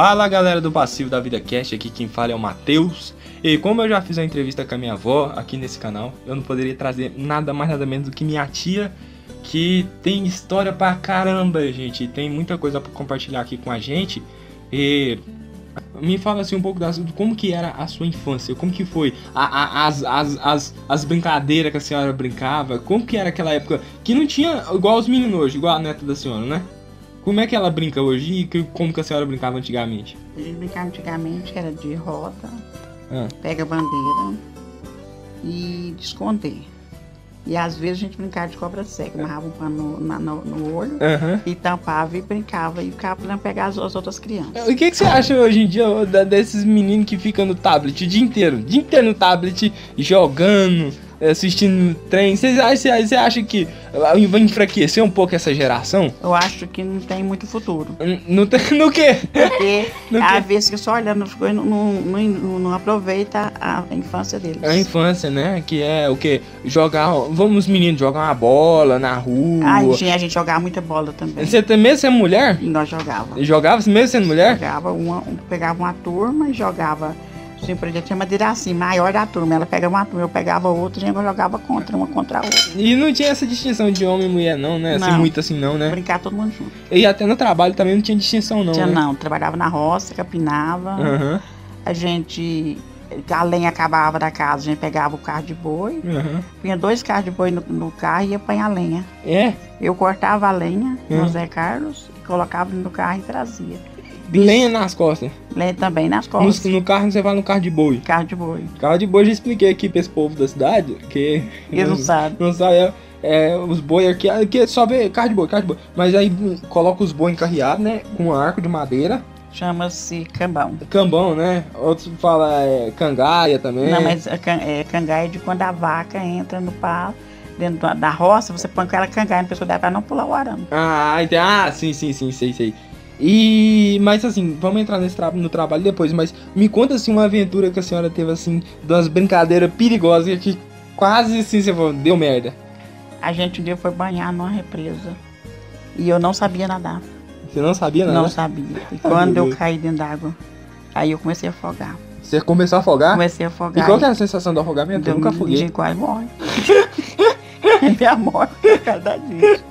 Fala galera do Passivo da Vida Cast, aqui quem fala é o Matheus. E como eu já fiz uma entrevista com a minha avó aqui nesse canal, eu não poderia trazer nada mais nada menos do que minha tia, que tem história pra caramba, gente. Tem muita coisa pra compartilhar aqui com a gente. E me fala assim um pouco das, como que era a sua infância, como que foi a, a, as, as, as, as brincadeiras que a senhora brincava, como que era aquela época que não tinha igual os meninos hoje, igual a neta da senhora, né? Como é que ela brinca hoje e como que a senhora brincava antigamente? A gente brincava antigamente que era de roda, Ah, pega bandeira e de esconder. E às vezes a gente brincava de cobra seca, amarrava um pano na- no, no olho Aham. e tampava e brincava e ficava podendo pegar as, as outras crianças. O que, que você acha hoje em dia desses meninos que ficam no tablet o dia inteiro? O dia inteiro no tablet, jogando, assistindo trem. Você acha, você que vai enfraquecer um pouco essa geração? Eu acho que não tem muito futuro. N- Não tem, no quê? Porque No quê? vezes que só olhando as coisas não, não, não- não aproveita a infância deles. A infância, né? Que é o quê? Jogar. Vamos, os meninos, jogar uma bola na rua. Ai, tinha, a gente jogava muita bola também. Você também sendo mulher? E nós jogávamos. Jogava mesmo sendo mulher? Jogava uma, um- pegava uma turma e jogava. Assim, por exemplo, tinha uma assim, maior da turma. Ela pegava uma turma, eu pegava outra, e a jogava contra, uma contra a outra. E não tinha essa distinção de homem e mulher, não, né? Assim, Não. muito assim, não, né? Brincar todo mundo junto. E até no trabalho também não tinha distinção, não. tinha né? não, trabalhava na roça, capinava. Aham, A gente. A lenha acabava da casa, a gente pegava o carro de boi, punha dois carros de boi no, no carro e ia apanhar lenha. É? Eu cortava a lenha Hum. no Zé Carlos, e colocava no carro e trazia. Lenha nas costas. Lenha também nas No, costas. no carro você vai no carro de boi. Carro de boi. Carro de boi já expliquei aqui pra esse povo da cidade, que Eles não sabem. não sabe, é, é, os boi aqui, aqui só vê carro de boi, carro de boi. Mas aí hum, coloca os boi encarreados, né? Com um arco de madeira. Chama-se cambão. Cambão, né? Outros falam é, cangaia também. Não, mas can- é, cangaia é de quando a vaca entra no pau, dentro da, da roça, você põe aquela cangaia na pessoa dela pra não pular o arame. Ah, entendi. Ah, sim, sim, sim, sei, sei. E, mas assim, vamos entrar nesse tra no trabalho depois, mas me conta assim uma aventura que a senhora teve assim, de umas brincadeiras perigosas que quase assim você falou, deu merda. A gente um dia foi banhar numa represa. E eu não sabia nadar. Você não sabia nada? Não sabia. E quando eu caí dentro d'água, aí eu comecei a afogar. Você começou a afogar? Comecei a E afogar. qual que é a sensação do afogamento? Eu nunca afoguei. Gente quase morre. Minha morte por causa da gente.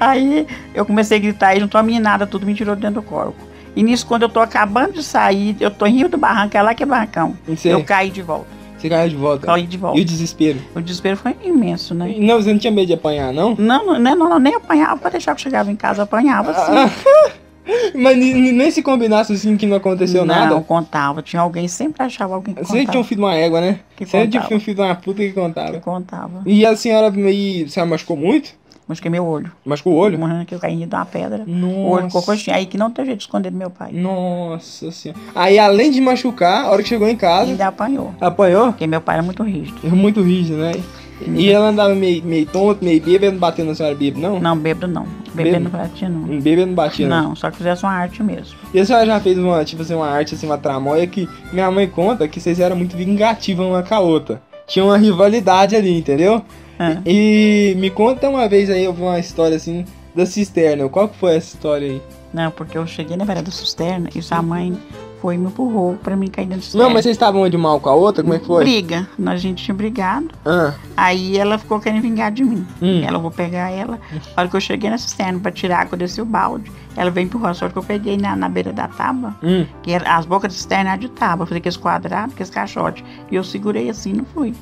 Aí eu comecei a gritar e juntou a meninada, tudo me tirou de dentro do corpo. E nisso, quando eu tô acabando de sair, eu tô em Rio do Barranco, é lá que é barrancão. Você, Eu caí de volta. você caiu de volta. Caí de volta. E o desespero? O desespero foi imenso, né? Não, você não tinha medo de apanhar, não? Não, não, não, não, nem apanhava pra deixar que eu chegava em casa, apanhava Ah, assim. Mas nem se combinasse assim que não aconteceu não, nada. contava. Tinha alguém, sempre achava alguém que contava. tinha um filho de uma égua, né? Que tinha contava. um filho de uma puta que que contava. contava. E a senhora meio. Senhora machucou muito? Machuquei meu olho. Machucou o olho? Morrendo que eu caí de uma pedra. Nossa. O olho ficou coxinha. Aí que não tem jeito de esconder do meu pai. Nossa senhora. Aí além de machucar, a hora que chegou em casa, ainda apanhou. apanhou? Porque meu pai era muito rígido. Muito rígido, né? E ela andava meio, meio tonto, meio bêbado, não batendo na senhora bêbado, não? Não, bêbado não. Bebê não batia, não. Bêbado não batia, não. Não, só que fizesse uma arte mesmo. E a senhora já fez uma, tipo assim, uma arte, assim, uma tramóia que minha mãe conta que vocês eram muito vingativas uma com a outra. Tinha uma rivalidade ali, entendeu? É. E me conta uma vez aí, uma história assim da cisterna. Qual que foi essa história aí? Não, porque eu cheguei na beira da cisterna e sua mãe foi e me empurrou pra mim cair dentro cisterna. Não, mas vocês estavam de mal com a outra? Como é que foi? Briga. A gente tinha brigado. Ah, Aí ela ficou querendo vingar de mim. Hum. Ela, eu vou pegar ela. A hora que eu cheguei na cisterna pra tirar água, desci o balde. Ela veio empurrar. Só que eu peguei na, na beira da tábua, hum. que era, as bocas da cisterna eram de tábua. Eu fazia aqueles quadrados, aqueles caixotes. E eu segurei assim e não fui.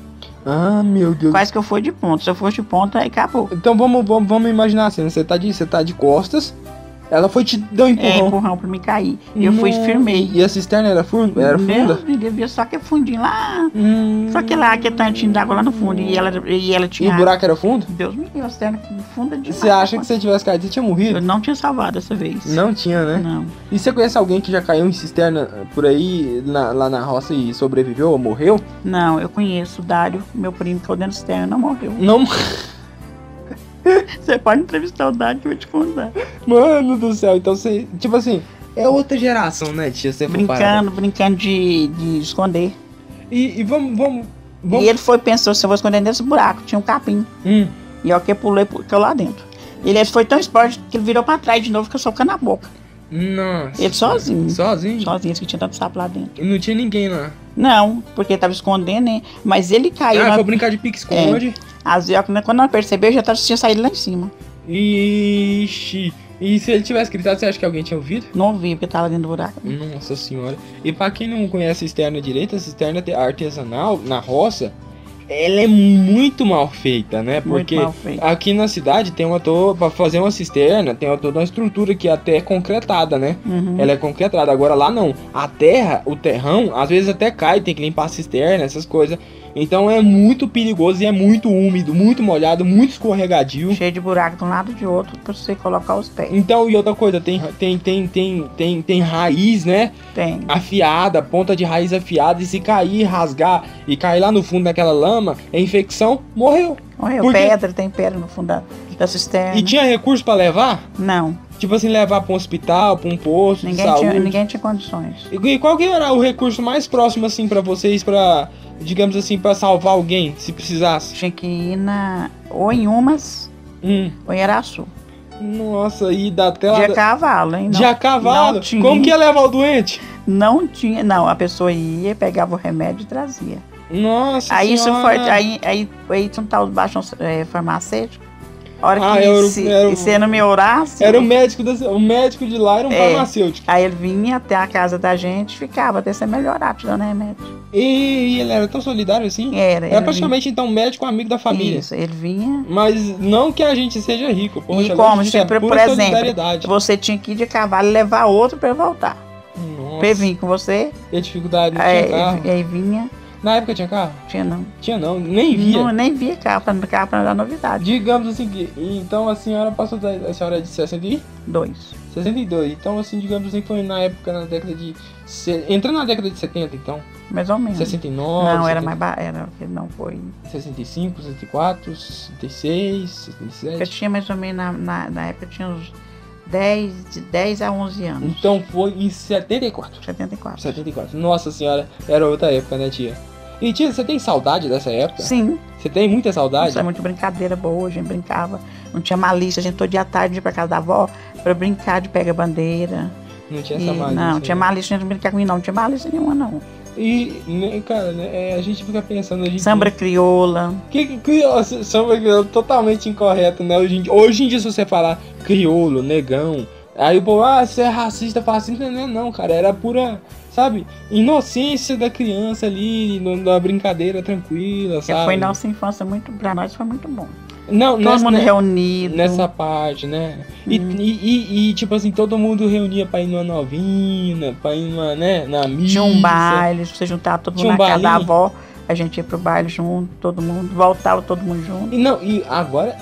Ah, meu Deus. Quase que eu fui de ponta. Se eu fosse de ponta, aí acabou. Então vamos, vamos, vamos imaginar assim, você tá, de, você tá de costas, ela foi te dar um É, empurrão. empurrão pra me cair. E eu fui e firmei. E a cisterna era, funda? era funda? Me livre, só que fundinho lá. Hum. Só que lá, aquele tantinho d'água lá no fundo. E ela, e ela E tinha. o buraco era fundo? Deus me livre, a cisterna funda demais. Você acha que se você tivesse caído, você tinha morrido? Eu não tinha salvado dessa vez. Não tinha, né? Não. E você conhece alguém que já caiu em cisterna por aí, na- lá na roça e sobreviveu ou morreu? Não, eu conheço o Dário, meu primo, que caiu dentro da cisterna, não morreu. Não. Você pode entrevistar o Dário que eu vou te contar. Mano do céu, então você. Tipo assim, é outra geração, né, tia? Você. Brincando, brincando de, de esconder. E, e vamos. vamos, vamos... E ele foi, pensou, se eu vou esconder nesse buraco, tinha um capim. Hum. E que eu pulei, caiu lá dentro. Ele foi tão esporte que ele virou pra trás de novo, que eu socando na boca. Nossa. Ele sozinho. Sozinho? Sozinho, esse que tinha tanto sapo lá dentro. E não tinha ninguém lá. Não, porque ele tava escondendo, né? Mas ele caiu. Ah, na... foi brincar de pique-esconde. Às vezes, quando nós percebeu, já tava, tinha saído lá em cima. Ixi. E se ele tivesse gritado, você acha que alguém tinha ouvido? Não ouvi, porque tava dentro do buraco. Nossa senhora. E pra quem não conhece a cisterna direita, a cisterna artesanal na roça, ela é muito mal feita, né? Porque Muito mal feito. aqui na cidade tem uma toda para fazer uma cisterna, tem uma, toda uma estrutura que até é concretada, né? Uhum. Ela é concretada. Agora lá não. A terra, o terrão, às vezes até cai, tem que limpar a cisterna, essas coisas. Então é muito perigoso e é muito úmido, muito molhado, muito escorregadio. Cheio de buraco de um lado e de outro pra você colocar os pés. Então, e outra coisa, tem, tem, tem, tem, tem, tem raiz, né? Tem. Afiada, ponta de raiz afiada, e se cair, rasgar e cair lá no fundo daquela lama, é infecção, morreu. Morreu. Porque- Pedra, tem pedra no fundo da, da cisterna. E tinha recurso pra levar? Não, Tipo assim, levar pra um hospital, pra um posto de ninguém saúde. tinha, ninguém tinha condições. E e qual que era o recurso mais próximo, assim, pra vocês, pra, digamos assim, pra salvar alguém, se precisasse? Tinha que ir na, ou em Umas Hum, ou em Araçu. nossa, e da tela... De a cavalo, hein? Não, de a cavalo? tinha. Como que ia levar o doente? Não tinha, não. A pessoa ia, pegava o remédio e trazia. Nossa Aí isso senhora. foi. Aí, aí, aí tinha um tal de baixo é, farmacêutico. A hora Ah, que era se, era se não me orasse, Era o médico, da, o médico de lá era um É. farmacêutico. aí ele vinha até a casa da gente ficava até você melhorar, te dando remédio. E ele era tão solidário assim? Era. Era praticamente então médico amigo da vinha, família. Isso, ele vinha. Mas não que a gente seja rico, poxa, e como? gente é Por, exemplo, solidariedade. você tinha que ir de cavalo e levar outro pra ele voltar. Nossa, Pra ele vir com você, e a dificuldade, não aí, tinha carro. aí vinha, Na época tinha carro? tinha não. Tinha não, nem via. Não, nem via carro, pra, carro pra dar novidade. Digamos assim, que, então a senhora passou, da, a senhora é de 60 e- Dois. 62, então assim, digamos assim, foi na época, na década de... se- Entrando na década de 70 então, Mais ou menos. 69, Não, era 70, mais ba... era Não foi. 65, 64, 66, Eu 67... tinha mais ou menos, na, na, na época, eu tinha uns 10, de 10 a 11 anos. Então foi em 74. 74. 74. Nossa senhora, era outra época, né, tia? E tia, você tem saudade dessa época? Sim, Você tem muita saudade? isso é muito brincadeira boa, a gente brincava. Não tinha malícia, a gente todo dia à tarde ia pra casa da avó pra brincar de pega-bandeira. Não tinha E- essa malícia. Não, tinha né? malícia, a gente não brincava comigo, não, não tinha malícia nenhuma, não. E, né, cara, né, é, a gente fica pensando hoje em Samba crioula. Que, que, ó, samba crioulo totalmente incorreto, né? Hoje em, dia, hoje em dia, se você falar crioulo, negão, aí o povo, ah, você é racista, fascista, não é não, cara. Era pura, sabe, inocência da criança ali, na brincadeira tranquila, Que sabe? foi nossa infância muito, pra nós foi muito bom. Não, Todo nessa, mundo né, reunido. nessa parte, né? E, Uhum. e, e- e, tipo assim, todo mundo reunia pra ir numa novina, pra ir numa, né, na missa. Tinha um baile, você juntava todo mundo um na casa da avó, a gente ia pro baile junto, todo mundo, voltava todo mundo junto. E não, e agora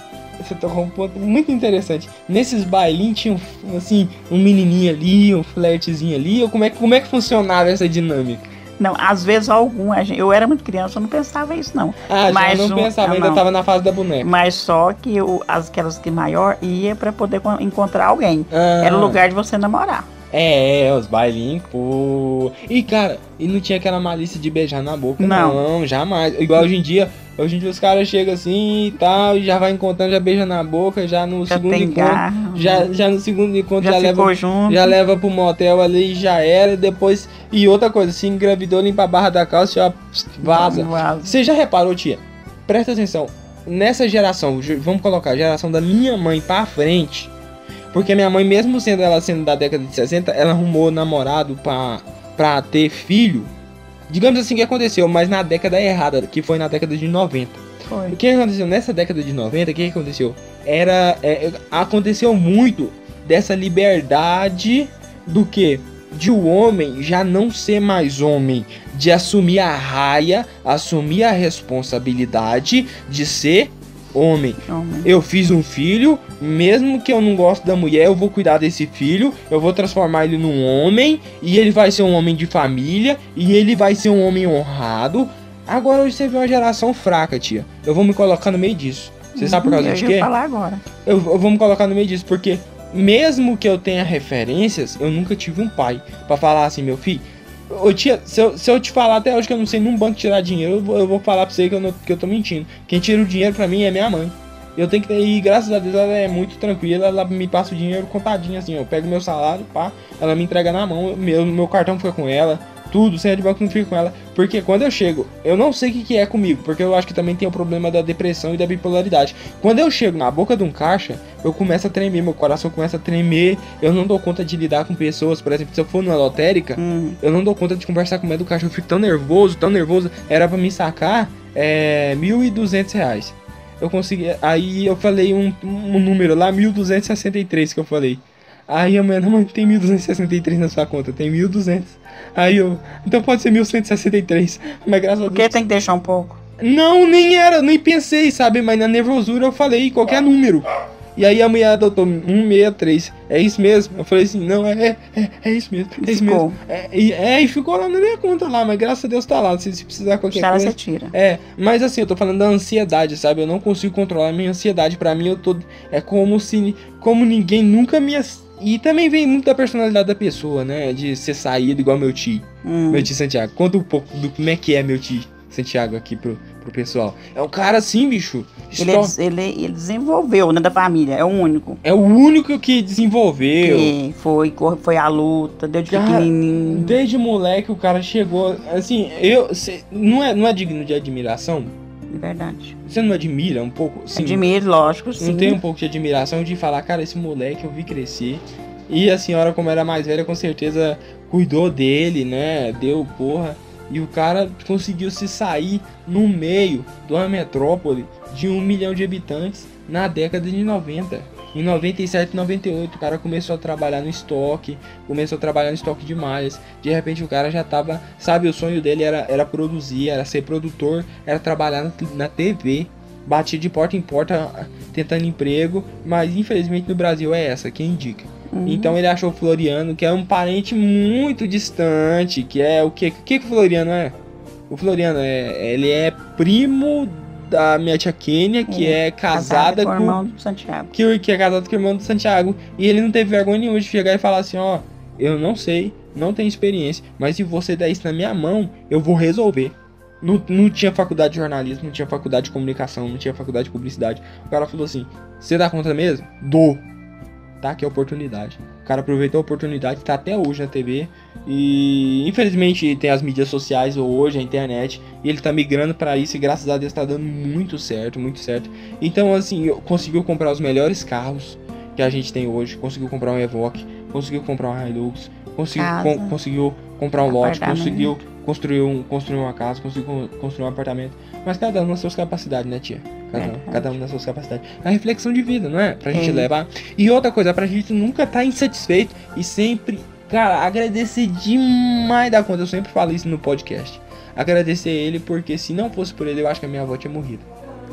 você tocou um ponto muito interessante. Nesses bailinhos tinha, um, assim, um menininho ali, um flertezinho ali, ou como é, que- como é que funcionava essa dinâmica? Não, às vezes algum, eu era muito criança, eu não pensava isso não. Ah, já Mas não um- pensava, ainda não. tava na fase da boneca. Mas só que o, as, aquelas que maior ia pra poder con- encontrar alguém. Ah, Era o lugar de você namorar. É, é, os bailinhos, pô. E cara, e não tinha aquela malícia de beijar na boca, não, Não. jamais. Igual hoje em dia, hoje em dia os caras chegam assim e tal, e já vai encontrando, já beija na boca, já no Já segundo encontro. Já, já no segundo encontro já, já, leva junto. Já leva pro motel ali e já era. E depois. E outra coisa, se engravidou, limpa a barra da calça e já vaza. Vaza. Você já reparou, tia? Presta atenção. Nessa geração, vamos colocar a geração da minha mãe pra frente. Porque minha mãe, mesmo sendo ela sendo da década de 60, ela arrumou namorado pra, pra ter filho. Digamos assim que aconteceu, mas na década errada, que foi na década de 90. Foi. O que aconteceu nessa década de 90? O que aconteceu? Era. é, aconteceu muito dessa liberdade do que? De o homem já não ser mais homem, de assumir a raia, assumir a responsabilidade de ser homem. Homem. Eu fiz um filho, mesmo que eu não gosto da mulher, eu vou cuidar desse filho, eu vou transformar ele num homem, e ele vai ser um homem de família, e ele vai ser um homem honrado. Agora hoje você vê uma geração fraca, tia. Eu vou me colocar no meio disso. Você sabe por causa eu de quê? falar agora. Eu, eu vou me colocar no meio disso, porque mesmo que eu tenha referências, eu nunca tive um pai pra falar assim, meu filho. Ô tia, se eu, se eu te falar até hoje que eu não sei num banco tirar dinheiro, eu vou, eu vou falar pra você que eu, não, que eu tô mentindo. Quem tira o dinheiro pra mim é minha mãe. Eu tenho que ir, graças a Deus, ela é muito tranquila, ela me passa o dinheiro contadinho assim, eu pego meu salário, pá, ela me entrega na mão, meu, meu cartão fica com ela, tudo, sem de não fica com ela. Porque quando eu chego, eu não sei o que, que é comigo, porque eu acho que também tem o problema da depressão e da bipolaridade. Quando eu chego na boca de um caixa, eu começo a tremer, meu coração começa a tremer, eu não dou conta de lidar com pessoas. Por exemplo, se eu for numa lotérica, Hum. eu não dou conta de conversar com o do caixa, eu fico tão nervoso, tão nervoso. Era pra me sacar é, 1.200 reais. Eu consegui, aí eu falei um, um número lá, 1.263 que eu falei. Aí a mulher, não, mas tem 1.263 na sua conta, tem 1.200. Aí eu, então pode ser 1.163. Mas graças a Porque Deus. tem que deixar um pouco. Não, nem era, nem pensei, sabe? Mas na nervosura eu falei qualquer número. E aí a mulher adotou 163. É isso mesmo? Eu falei assim, não, é, é, é isso mesmo. É isso Ficou. mesmo. É, e, é, e ficou lá na minha conta lá, mas graças a Deus tá lá. Se, se precisar qualquer coisa. você tira. É, mas assim, eu tô falando da ansiedade, sabe? Eu não consigo controlar a minha ansiedade. Pra mim, eu tô. É como se. Como ninguém nunca me. E também vem muito da personalidade da pessoa, né? De ser saído igual meu tio. Hum. Meu tio Santiago. Conta um pouco do como é que é meu tio Santiago aqui pro, pro pessoal. É um cara assim, bicho. Ele, é ele, ele desenvolveu, né, da família. É o único. É o único que desenvolveu. Que foi, foi a luta, deu de Cara, pequenininho. Desde moleque o cara chegou. Assim, eu. cê- não, é, não é digno de admiração? É verdade. Você não admira um pouco? Sim. Admiro, lógico, sim. Não tem um pouco de admiração de falar, cara, esse moleque eu vi crescer. E a senhora, como era mais velha, com certeza cuidou dele, né? Deu porra. E o cara conseguiu se sair no meio de uma metrópole de um milhão de habitantes na década de 90. Em 97, 98, o cara começou a trabalhar no estoque, começou a trabalhar no estoque de malhas. De repente o cara já tava, sabe, o sonho dele era, era produzir, era ser produtor, era trabalhar na, na TV. Batia de porta em porta tentando emprego, mas infelizmente no Brasil é essa, quem indica. Uhum. Então ele achou o Floriano, que é um parente muito distante, que é o que? O que, que o Floriano é? O Floriano é, ele é primo da minha tia Kênia, que é, casada com o com, irmão do Santiago. que, que é casado com o irmão do Santiago. E ele não teve vergonha nenhuma de chegar e falar assim, ó, eu não sei, não tenho experiência, mas se você der isso na minha mão, eu vou resolver. Não, não tinha faculdade de jornalismo, não tinha faculdade de comunicação, não tinha faculdade de publicidade. O cara falou assim, você dá conta mesmo? Dou. Tá aqui a oportunidade. O cara aproveitou a oportunidade, tá até hoje na TV. E infelizmente tem as mídias sociais hoje, a internet. E ele tá migrando pra isso e graças a Deus tá dando muito certo, muito certo. Então, assim, conseguiu comprar os melhores carros que a gente tem hoje. Conseguiu comprar um Evoque, conseguiu comprar um Hilux, conseguiu, con- conseguiu comprar um lote, conseguiu construir, um, construir uma casa, conseguiu con- construir um apartamento. Mas cada um nas suas capacidades, né, tia? Cada um, Verdade. cada um nas suas capacidades. A reflexão de vida, não é? Pra gente É. levar. E outra coisa, pra gente nunca estar insatisfeito e sempre, cara, agradecer demais da conta. Eu sempre falo isso no podcast. Agradecer ele, porque se não fosse por ele, eu acho que a minha avó tinha morrido.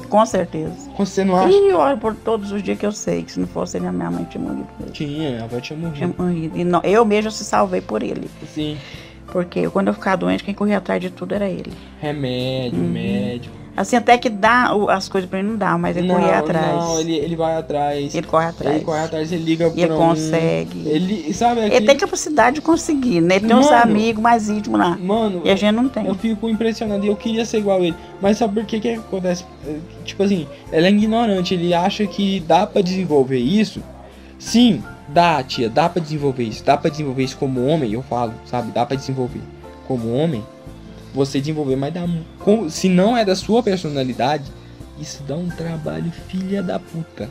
Com certeza. Você não acha? E eu olho por todos os dias que eu sei que se não fosse ele, a minha mãe tinha morrido. mesmo. Tinha, a avó tinha Tinha morrido. morrido. E não- eu mesmo se salvei por ele. Sim. Porque quando eu ficava doente, quem corria atrás de tudo era ele. Remédio, Uhum. médico. Assim, até que dá as coisas pra ele não dá, mas ele corria atrás. Não, ele, ele vai atrás. Ele corre atrás. Ele corre atrás, ele liga E ele pra um- consegue. Ele, sabe Ele aquele... tem capacidade de conseguir, né? Ele tem uns Mano. amigos mais íntimos lá. Mano, E a gente não tem. Eu fico impressionado e eu queria ser igual a ele. Mas sabe por que que acontece? Eh, Tipo assim, ele é ignorante, ele acha que dá pra desenvolver isso. Sim, dá, tia, dá pra desenvolver isso. Dá pra desenvolver isso como homem, eu falo, sabe? Dá pra desenvolver. Como homem, você desenvolver, mas dá. mu- com- Se não é da sua personalidade, isso dá um trabalho filha da puta.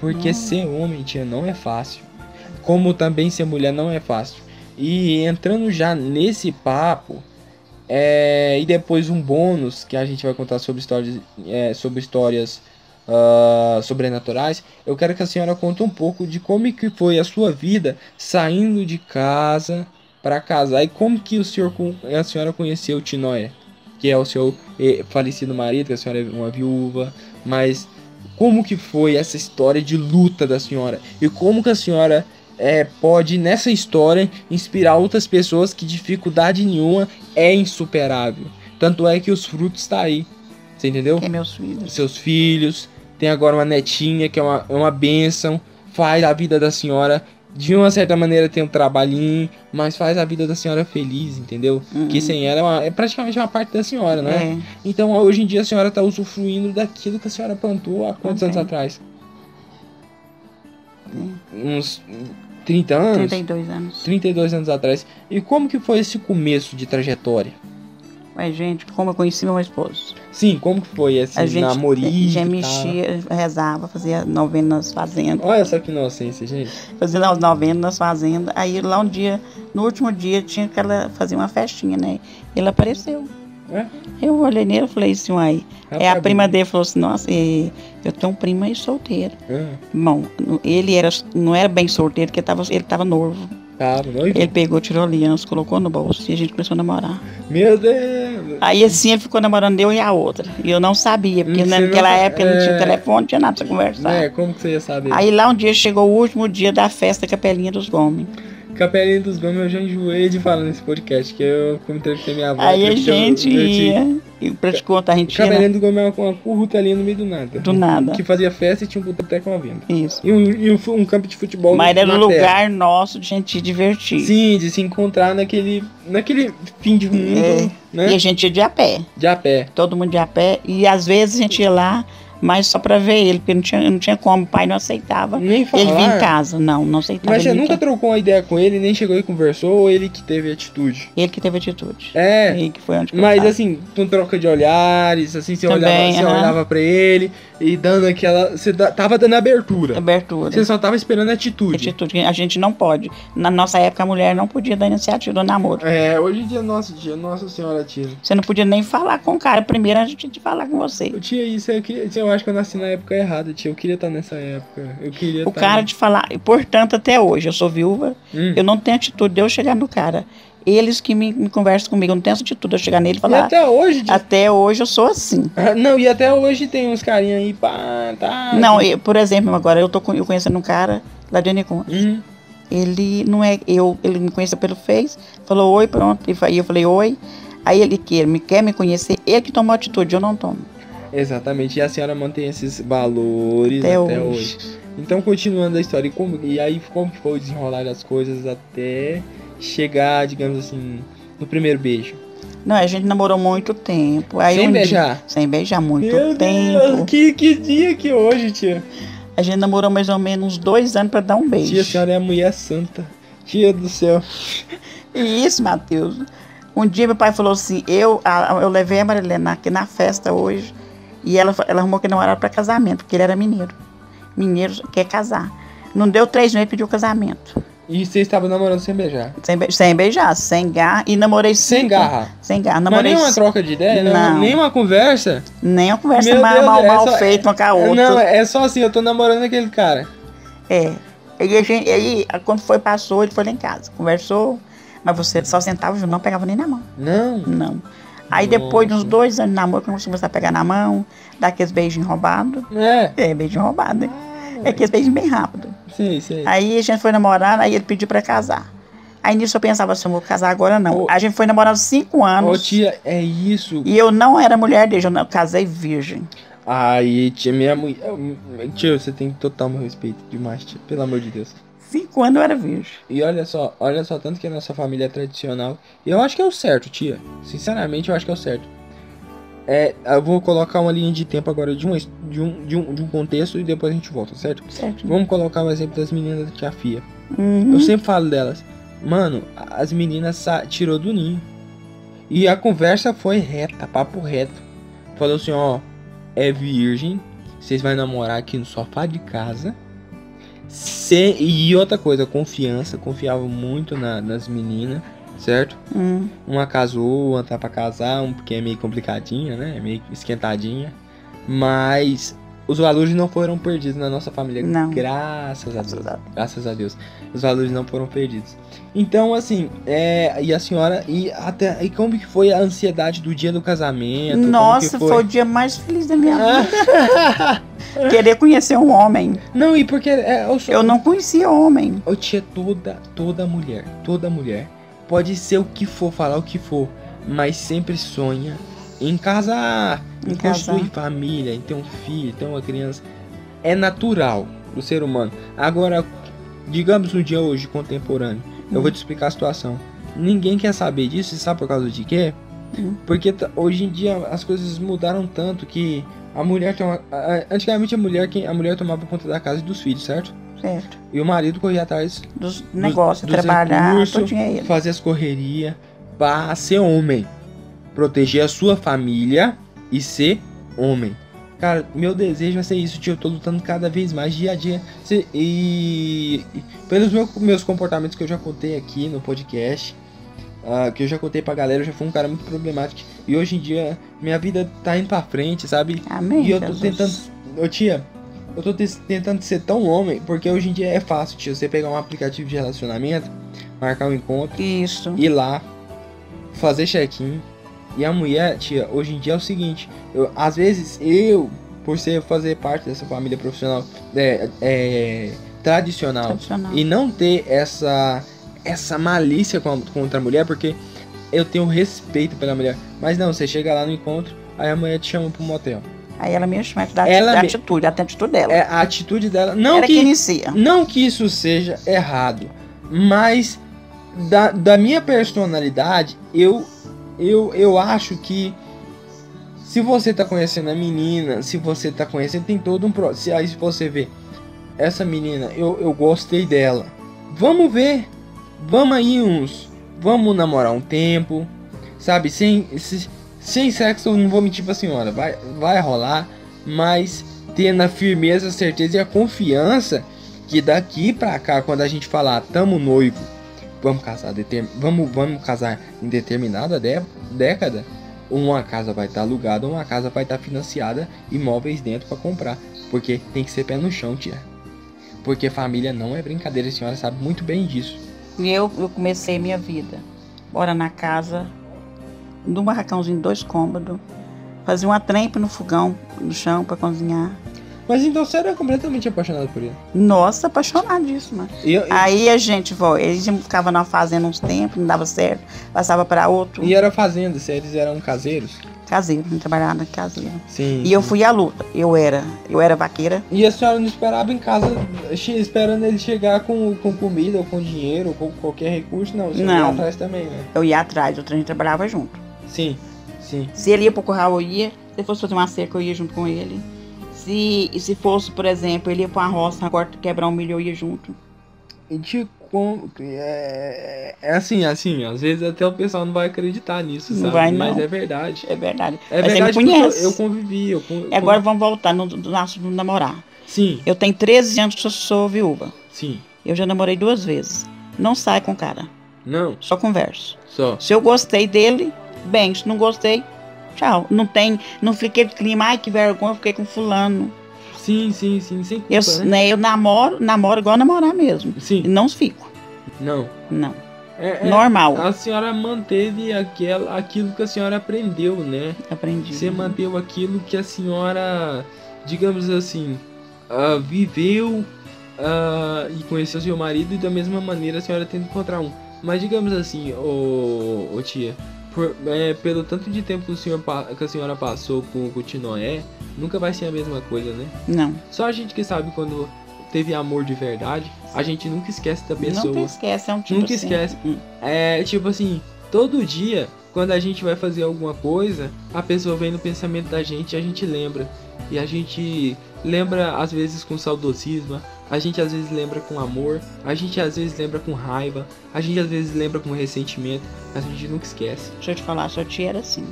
Porque Hum. ser homem, tia, não é fácil. Como também ser mulher não é fácil. E entrando já nesse papo, é, e depois um bônus que a gente vai contar sobre histórias, é, sobre histórias ah, sobrenaturais. Eu quero que a senhora conte um pouco de como que foi a sua vida saindo de casa para casar e como que o senhor, a senhora conheceu o Tinoé, que é o seu eh, falecido marido, que a senhora é uma viúva, mas como que foi essa história de luta da senhora e como que a senhora é, pode nessa história inspirar outras pessoas que dificuldade nenhuma é insuperável. Tanto é que os frutos tá aí. Você entendeu? É meus filhos. Seus filhos, tem agora uma netinha que é uma, é uma bênção, faz a vida da senhora de uma certa maneira tem um trabalhinho, mas faz a vida da senhora feliz, entendeu? Uhum. Que sem ela é, uma- é praticamente uma parte da senhora, né? É. Então hoje em dia a senhora tá usufruindo daquilo que a senhora plantou há quantos anos Ok. atrás? Uns 30 anos? 32 anos. 32 anos atrás. E como que foi esse começo de trajetória? Mas, gente, como eu conheci meu esposo. Sim, como que foi esse a gente namorinho? já mexia, rezava, fazia novenas nas fazendas. Olha só que inocência, gente. Fazia as novenas nas fazendas. Aí lá um dia, no último dia, tinha que ela fazer uma festinha, né? Ele apareceu. É? Eu olhei nele e falei assim, uai. É a prima dele falou assim, nossa, eu tenho um primo aí solteiro. Ah, Bom, ele era, não era bem solteiro, porque tava, ele tava noivo. Tava noivo? Ele pegou, tirou aliança, colocou no bolso e a gente começou a namorar. Meu Deus! Aí assim ele ficou namorando eu e a outra. E eu não sabia, porque Você naquela não- época não tinha é. telefone, não tinha nada pra conversar. É, como que você ia saber? Aí lá um dia chegou o último dia da festa Capelinha dos Gomes. Capelinha dos Gomes eu já enjoei de falar nesse podcast, que eu como entrevistei minha avó. Aí a eu- gente eu te- ia, e pra te contar, a gente ia Capelinha dos Gomes é uma, uma curruta ali no meio do nada. do nada. Que fazia festa e tinha um boteco à venda. Isso. E um, e um, um campo de futebol Mas era um terra. lugar nosso de gente se divertir. Sim, de se encontrar naquele, naquele fim de mundo, É. né? E a gente ia de a pé. De a pé. Todo mundo de a pé. E às vezes a gente ia lá, mas só pra ver ele, porque não tinha, não tinha como, o pai não aceitava. Nem falar. Ele vinha em casa. Não, não aceitava. Mas você nunca trocou uma ideia com ele, nem chegou e conversou, ou ele que teve atitude? ele que teve atitude. É, Ele que foi onde mas tava. assim, com troca de olhares, assim, você, Também, olhava, você olhava pra ele e dando aquela. Você tava dando abertura. Abertura. Você só tava esperando atitude. Atitude. A gente não pode. Na nossa época, a mulher não podia dar iniciativa do namoro. É, hoje em dia, nosso dia, nossa senhora, tia. Você não podia nem falar com o cara. Primeiro a gente tinha que falar com você. Eu tinha isso, eu, queria, acho que eu nasci na época errada, tia. Eu queria estar nessa época. Eu queria O tá- cara de falar. E, portanto, até hoje, eu sou viúva, Hum. eu não tenho atitude de eu chegar no cara. Eles que me, me conversam comigo, eu não tenho atitude de eu chegar nele e E falar. até hoje, tia. Até hoje eu sou assim. Ah, Não, e até hoje tem uns carinha aí, pá, tá. Não, eu, por exemplo, agora eu tô eu conhecendo um cara lá de Unicum. Hum. Ele não é eu, ele me conheceu pelo Face, falou oi, pronto. E e eu falei oi. Aí ele quer, me quer me conhecer, ele que tomou atitude, eu não tomo. Exatamente, e a senhora mantém esses valores até, Até hoje. hoje. Então, continuando a história, e, como, e aí como que foi desenrolar das coisas até chegar, digamos assim, no primeiro beijo? Não, a gente namorou muito tempo. Aí Sem um dia- beijar? sem beijar muito Meu tempo. Deus, que, que dia que hoje, tia? A gente namorou mais ou menos dois anos pra dar um beijo. Tia, a senhora é a mulher santa. Tia do céu. E isso, Matheus. Um dia meu pai falou assim, eu, a- eu levei a Marilena aqui na festa hoje e ela, ela arrumou que não era para casamento, porque ele era mineiro. Mineiro quer casar. Não deu três meses, pediu casamento. E você estava namorando sem beijar? Sem, be- sem beijar, sem garra. E namorei Sem cinco- garra? Sem garra. Mas Namorei nem uma troca de ideia? Não. Nem uma conversa? nem uma conversa Meu mal, Deus, mal, é mal só- feita uma com a outra. Não, é só assim, eu tô namorando aquele cara. É. E a gente, aí, quando foi, passou, ele foi lá em casa. Conversou, mas você só sentava junto, não pegava nem na mão. Não. Não. Aí depois de uns dois anos de namoro, quando começou a pegar na mão, dar aqueles beijinhos roubados. É. É, beijinho roubado, né? É aqueles beijinhos bem rápido. Sei, sei. Aí a gente foi namorar, aí ele pediu pra casar. Aí nisso eu pensava assim, eu vou casar agora não. Ô. a gente foi namorando cinco Ô anos. tia, é isso. E eu não era mulher dele, eu não- casei virgem. Aí, tia, minha mulher. Tia, você tem total meu respeito demais, tia. Pelo amor de Deus. Cinco anos eu era virgem. E olha só, olha só, tanto que a nossa família é tradicional. E eu acho que é o certo, tia. Sinceramente, eu acho que é o certo. É, eu vou colocar uma linha de tempo agora de, his- de, um, de, um, de um contexto e depois a gente volta, certo? Certo? Vamos colocar o exemplo das meninas da tia Fia. Uhum. Eu sempre falo delas. Mano, as meninas tirou do ninho. E a conversa foi reta, papo reto. Falou assim, ó, é virgem, vocês vão namorar aqui no sofá de casa. Se- E outra coisa, confiança, confiava muito na- nas meninas, certo? Hum. Uma casou, uma tá pra casar, um porque é meio complicadinha, né? Meio esquentadinha. Mas os valores não foram perdidos na nossa família. Não. Graças a Deus. Graças a Deus. Os valores não foram perdidos. Então, assim, é, e a senhora, e até, e como que foi a ansiedade do dia do casamento? Nossa, que foi... o dia mais feliz da minha vida. Querer conhecer um homem. não, e porque é, eu, sou, Eu não conhecia homem. Eu tinha toda, toda mulher, toda mulher, pode ser o que for, falar o que for, mas sempre sonha em casar, em, Em construir casar. família, em ter um filho, ter uma criança. É natural do ser humano. Agora, digamos no dia hoje contemporâneo, eu Hum. vou te explicar a situação. Ninguém quer saber disso, sabe por causa de quê? Hum. Porque hoje em dia as coisas mudaram tanto que a mulher tem uma, antigamente a mulher quem a mulher tomava conta da casa e dos filhos, certo? Certo. E o marido corria atrás, Dos negócios, dos trabalhar, recursos, fazer as correrias para ser homem, proteger a sua família e ser homem. Cara, meu desejo é ser isso, tio. Eu tô lutando cada vez mais, dia a dia. E, e pelos meu- meus comportamentos que eu já contei aqui no podcast, ah, que eu já contei pra galera, eu já fui um cara muito problemático. E hoje em dia, minha vida tá indo pra frente, sabe? Amém. E eu tô Jesus. tentando. Ô tia, eu tô te- tentando ser tão homem, porque hoje em dia é fácil, tio. Você pegar um aplicativo de relacionamento, marcar um encontro, Isso. ir lá, fazer check-in. E a mulher, tia, hoje em dia é o seguinte, eu, às vezes eu, por ser fazer parte dessa família profissional é, é, tradicional Tradicional. e não ter essa essa malícia com a- contra a mulher, porque eu tenho respeito pela mulher. Mas não, você chega lá no encontro, aí a mulher te chama pro motel. Aí ela mexe mais da, Ela da me- atitude, da atitude dela. É a atitude dela, não ela que que inicia. Não que isso seja errado, mas da, da minha personalidade, eu, eu, eu acho que se você tá conhecendo a menina, se você tá conhecendo, tem todo um processo. Aí se você vê, essa menina, eu, eu gostei dela. Vamos ver, vamos aí uns, vamos namorar um tempo, sabe? Sem, se- sem sexo, eu não vou mentir pra senhora, vai, vai rolar, mas tendo a firmeza, a certeza e a confiança que daqui pra cá, quando a gente falar tamo noivo, vamos casar, determin... vamos, vamos casar em determinada dé- década, uma casa vai estar alugada, uma casa vai estar financiada, imóveis dentro pra comprar, porque tem que ser pé no chão, tia. Porque família não é brincadeira, a senhora sabe muito bem disso. E eu, eu comecei minha vida. Bora na casa, num barracãozinho, dois cômodos. Fazia uma trempe no fogão, no chão, pra cozinhar. Mas então você era completamente apaixonado por ele. Nossa, apaixonadíssima. E, eu- Aí a gente, vó, eles ficava na fazenda uns tempos, não dava certo, passava pra outro. e era fazenda, se eles eram caseiros. Caseiro, a gente trabalhava na caseiro. Sim. E eu fui à luta. Eu era, eu era vaqueira. E a senhora não esperava em casa, esperando ele chegar com, com comida, ou com dinheiro, ou com qualquer recurso, não. Você Não. ia atrás também, né? Eu ia atrás, outra a gente trabalhava junto. Sim, sim. Se ele ia pro curral, eu ia. Se fosse fazer uma cerca, eu ia junto com ele. Se, e se fosse, por exemplo, ele ia pra roça, agora quebrar um milho, eu ia junto. E de como. É, é assim, assim, às vezes até o pessoal não vai acreditar nisso, Não sabe? vai, Mas não. é verdade. É verdade. É Mas verdade conhece. eu, convivi. Eu, con- E agora vamos voltar no, no nosso namorar. Sim, Eu tenho 13 anos que eu sou viúva. sim. Eu já namorei duas vezes. Não sai com o cara, Não, só converso. só. Se eu gostei dele, bem. Se não gostei, tchau. Não tem, não fiquei de clima, ai que vergonha, eu fiquei com fulano. Sim, sim, sim, sem culpa, Eu, né? né, eu namoro, namoro igual namorar mesmo. E Sim, não fico. não. Não. É, é- Normal. A senhora manteve aquela, aquilo que a senhora aprendeu, né? Aprendi. Você manteve aquilo que a senhora, digamos assim, ah, viveu ah, e conheceu seu marido e da mesma maneira a senhora tenta encontrar um. Mas digamos assim, ô, ô tia, por- é, pelo tanto de tempo que, que a senhora passou com, com o Tinoé, nunca vai ser a mesma coisa, né? Não. Só a gente que sabe quando teve amor de verdade, a gente nunca esquece da pessoa. Tem esquece, é um tipo Nunca assim. esquece. Hum. É tipo assim, todo dia, quando a gente vai fazer alguma coisa, a pessoa vem no pensamento da gente e a gente lembra. E a gente lembra às vezes com saudosismo, a gente às vezes lembra com amor, a gente às vezes lembra com raiva, a gente às vezes lembra com ressentimento, mas a gente nunca esquece. Deixa eu te falar, seu tio era assim.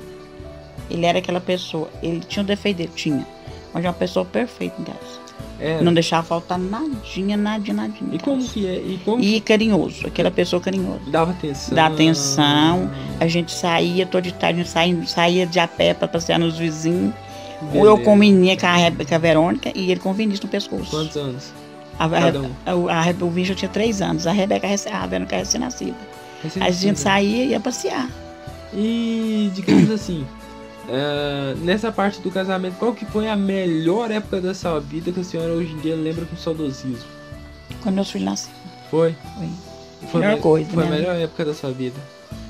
Ele era aquela pessoa, ele tinha um defeito dele, tinha. Mas é uma pessoa perfeita em casa. É. Não deixava faltar nadinha, nadinha, nadinha. E como que é? E como E carinhoso, aquela pessoa carinhosa. dava atenção? Dá atenção. A gente saía todo de tarde, a gente saía, saía de a pé pra passear nos vizinhos. Ou eu Beleza. com menina com a, Rebe- com a Verônica e ele com o Vinícius no pescoço. Quantos anos? A, a, Cada um. a, a, o Vinícius tinha três anos, a Rebeca, recém- a Verônica recém-nascida. A Recém-nascido. gente saía e ia passear. E digamos assim, é, nessa parte do casamento, qual que foi a melhor época da sua vida que a senhora hoje em dia lembra com saudosismo? Quando meus filhos nasceram. Foi? Foi. Foi, Melhor me- coisa, foi a né? melhor época da sua vida.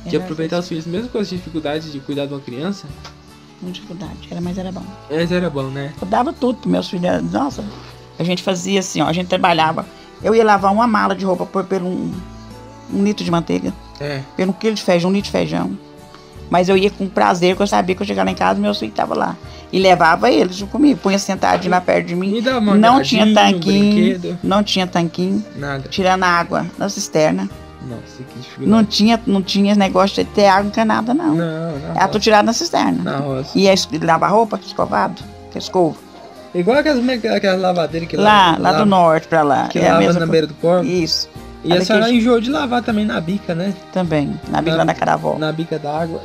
De aproveitar os filhos, mesmo com as dificuldades de cuidar de uma criança. Muita dificuldade, era, mas era bom. Mas era bom, né? Eu dava tudo pros meus filhos. Nossa, a gente fazia assim, ó, a gente trabalhava Eu ia lavar uma mala de roupa por, pelo um, um litro de manteiga, É. pelo um quilo de feijão, um litro de feijão. Mas eu ia com prazer, porque eu sabia que eu chegava lá em casa meu filho estava lá. E levava eles comigo, punha sentadinho lá perto de mim. E dá uma Não tinha tanquinho, brinquedo. não tinha tanquinho, Nada. tirando água na cisterna. Nossa, que dificuldade. Não tinha, não tinha negócio de ter água encanada, não. Não, não. Era tudo tirado na cisterna. Na roça. E ia es- lavar roupa, escovado, que é escova. Igual aquelas, aquelas lavadeiras que Lá, lava, lá do norte pra lá. Que é a lava mesma na beira do corpo. Isso, E a senhora que- enjoou de lavar também na bica, né? também. Na Bíblia Na- da Caravó. Na bica d'água.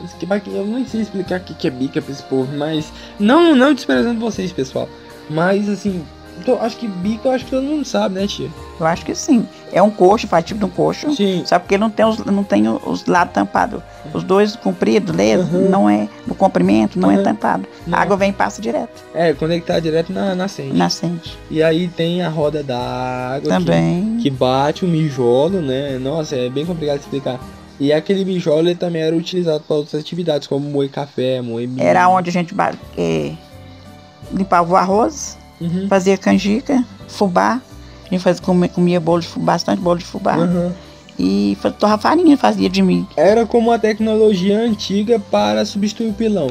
Eu não sei explicar o que que é bica pra esse povo, mas. Não, não desprezando vocês, pessoal. Mas assim, tô- acho que bica, eu acho que todo mundo sabe, né, tia? Eu acho que sim. É um coxo, faz tipo de um coxo. Sim. Só porque não tem os, não tem os lados tampados. Os dois compridos, lesos, Uhum. não é no comprimento, não Uhum. é tampado. Não. A água vem e passa direto, É, conectar direto na nascente. nascente. E aí tem a roda d'água. que- Também. Que, bate o mijolo, né? Nossa, é bem complicado de explicar. E aquele mijolo ele também era utilizado para outras atividades, como moer café, moer milho. Era onde a gente eh, limpava o arroz, Uhum. fazia canjica, fubá. A gente fazia, comia, comia bolo de fubá, bastante bolo de fubá. Uhum. E torra farinha, fazia de mim. Era como uma tecnologia antiga para substituir o pilão.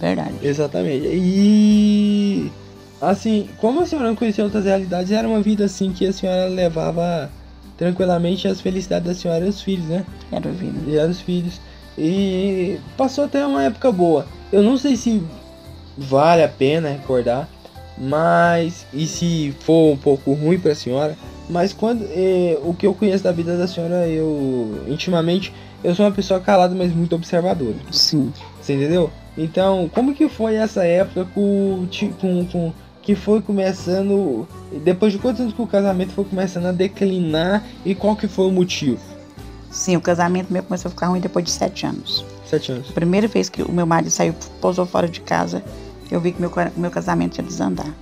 Verdade. Exatamente. E assim, como a senhora não conhecia outras realidades, era uma vida assim que a senhora levava tranquilamente as felicidades da senhora e os filhos, né? Era o vida. E os filhos. E passou até uma época boa. Eu não sei se vale a pena recordar, mas e se for um pouco ruim para a senhora, mas quando eh, o que eu conheço da vida da senhora, eu intimamente eu sou uma pessoa calada, mas muito observadora. Sim. Você entendeu? Então, como que foi essa época com, com, com que foi começando depois de quantos anos que o casamento foi começando a declinar e qual que foi o motivo? Sim, o casamento meu começou a ficar ruim depois de sete anos. Sete anos. A primeira vez que o meu marido saiu, pousou fora de casa, eu vi que meu, meu casamento ia desandar.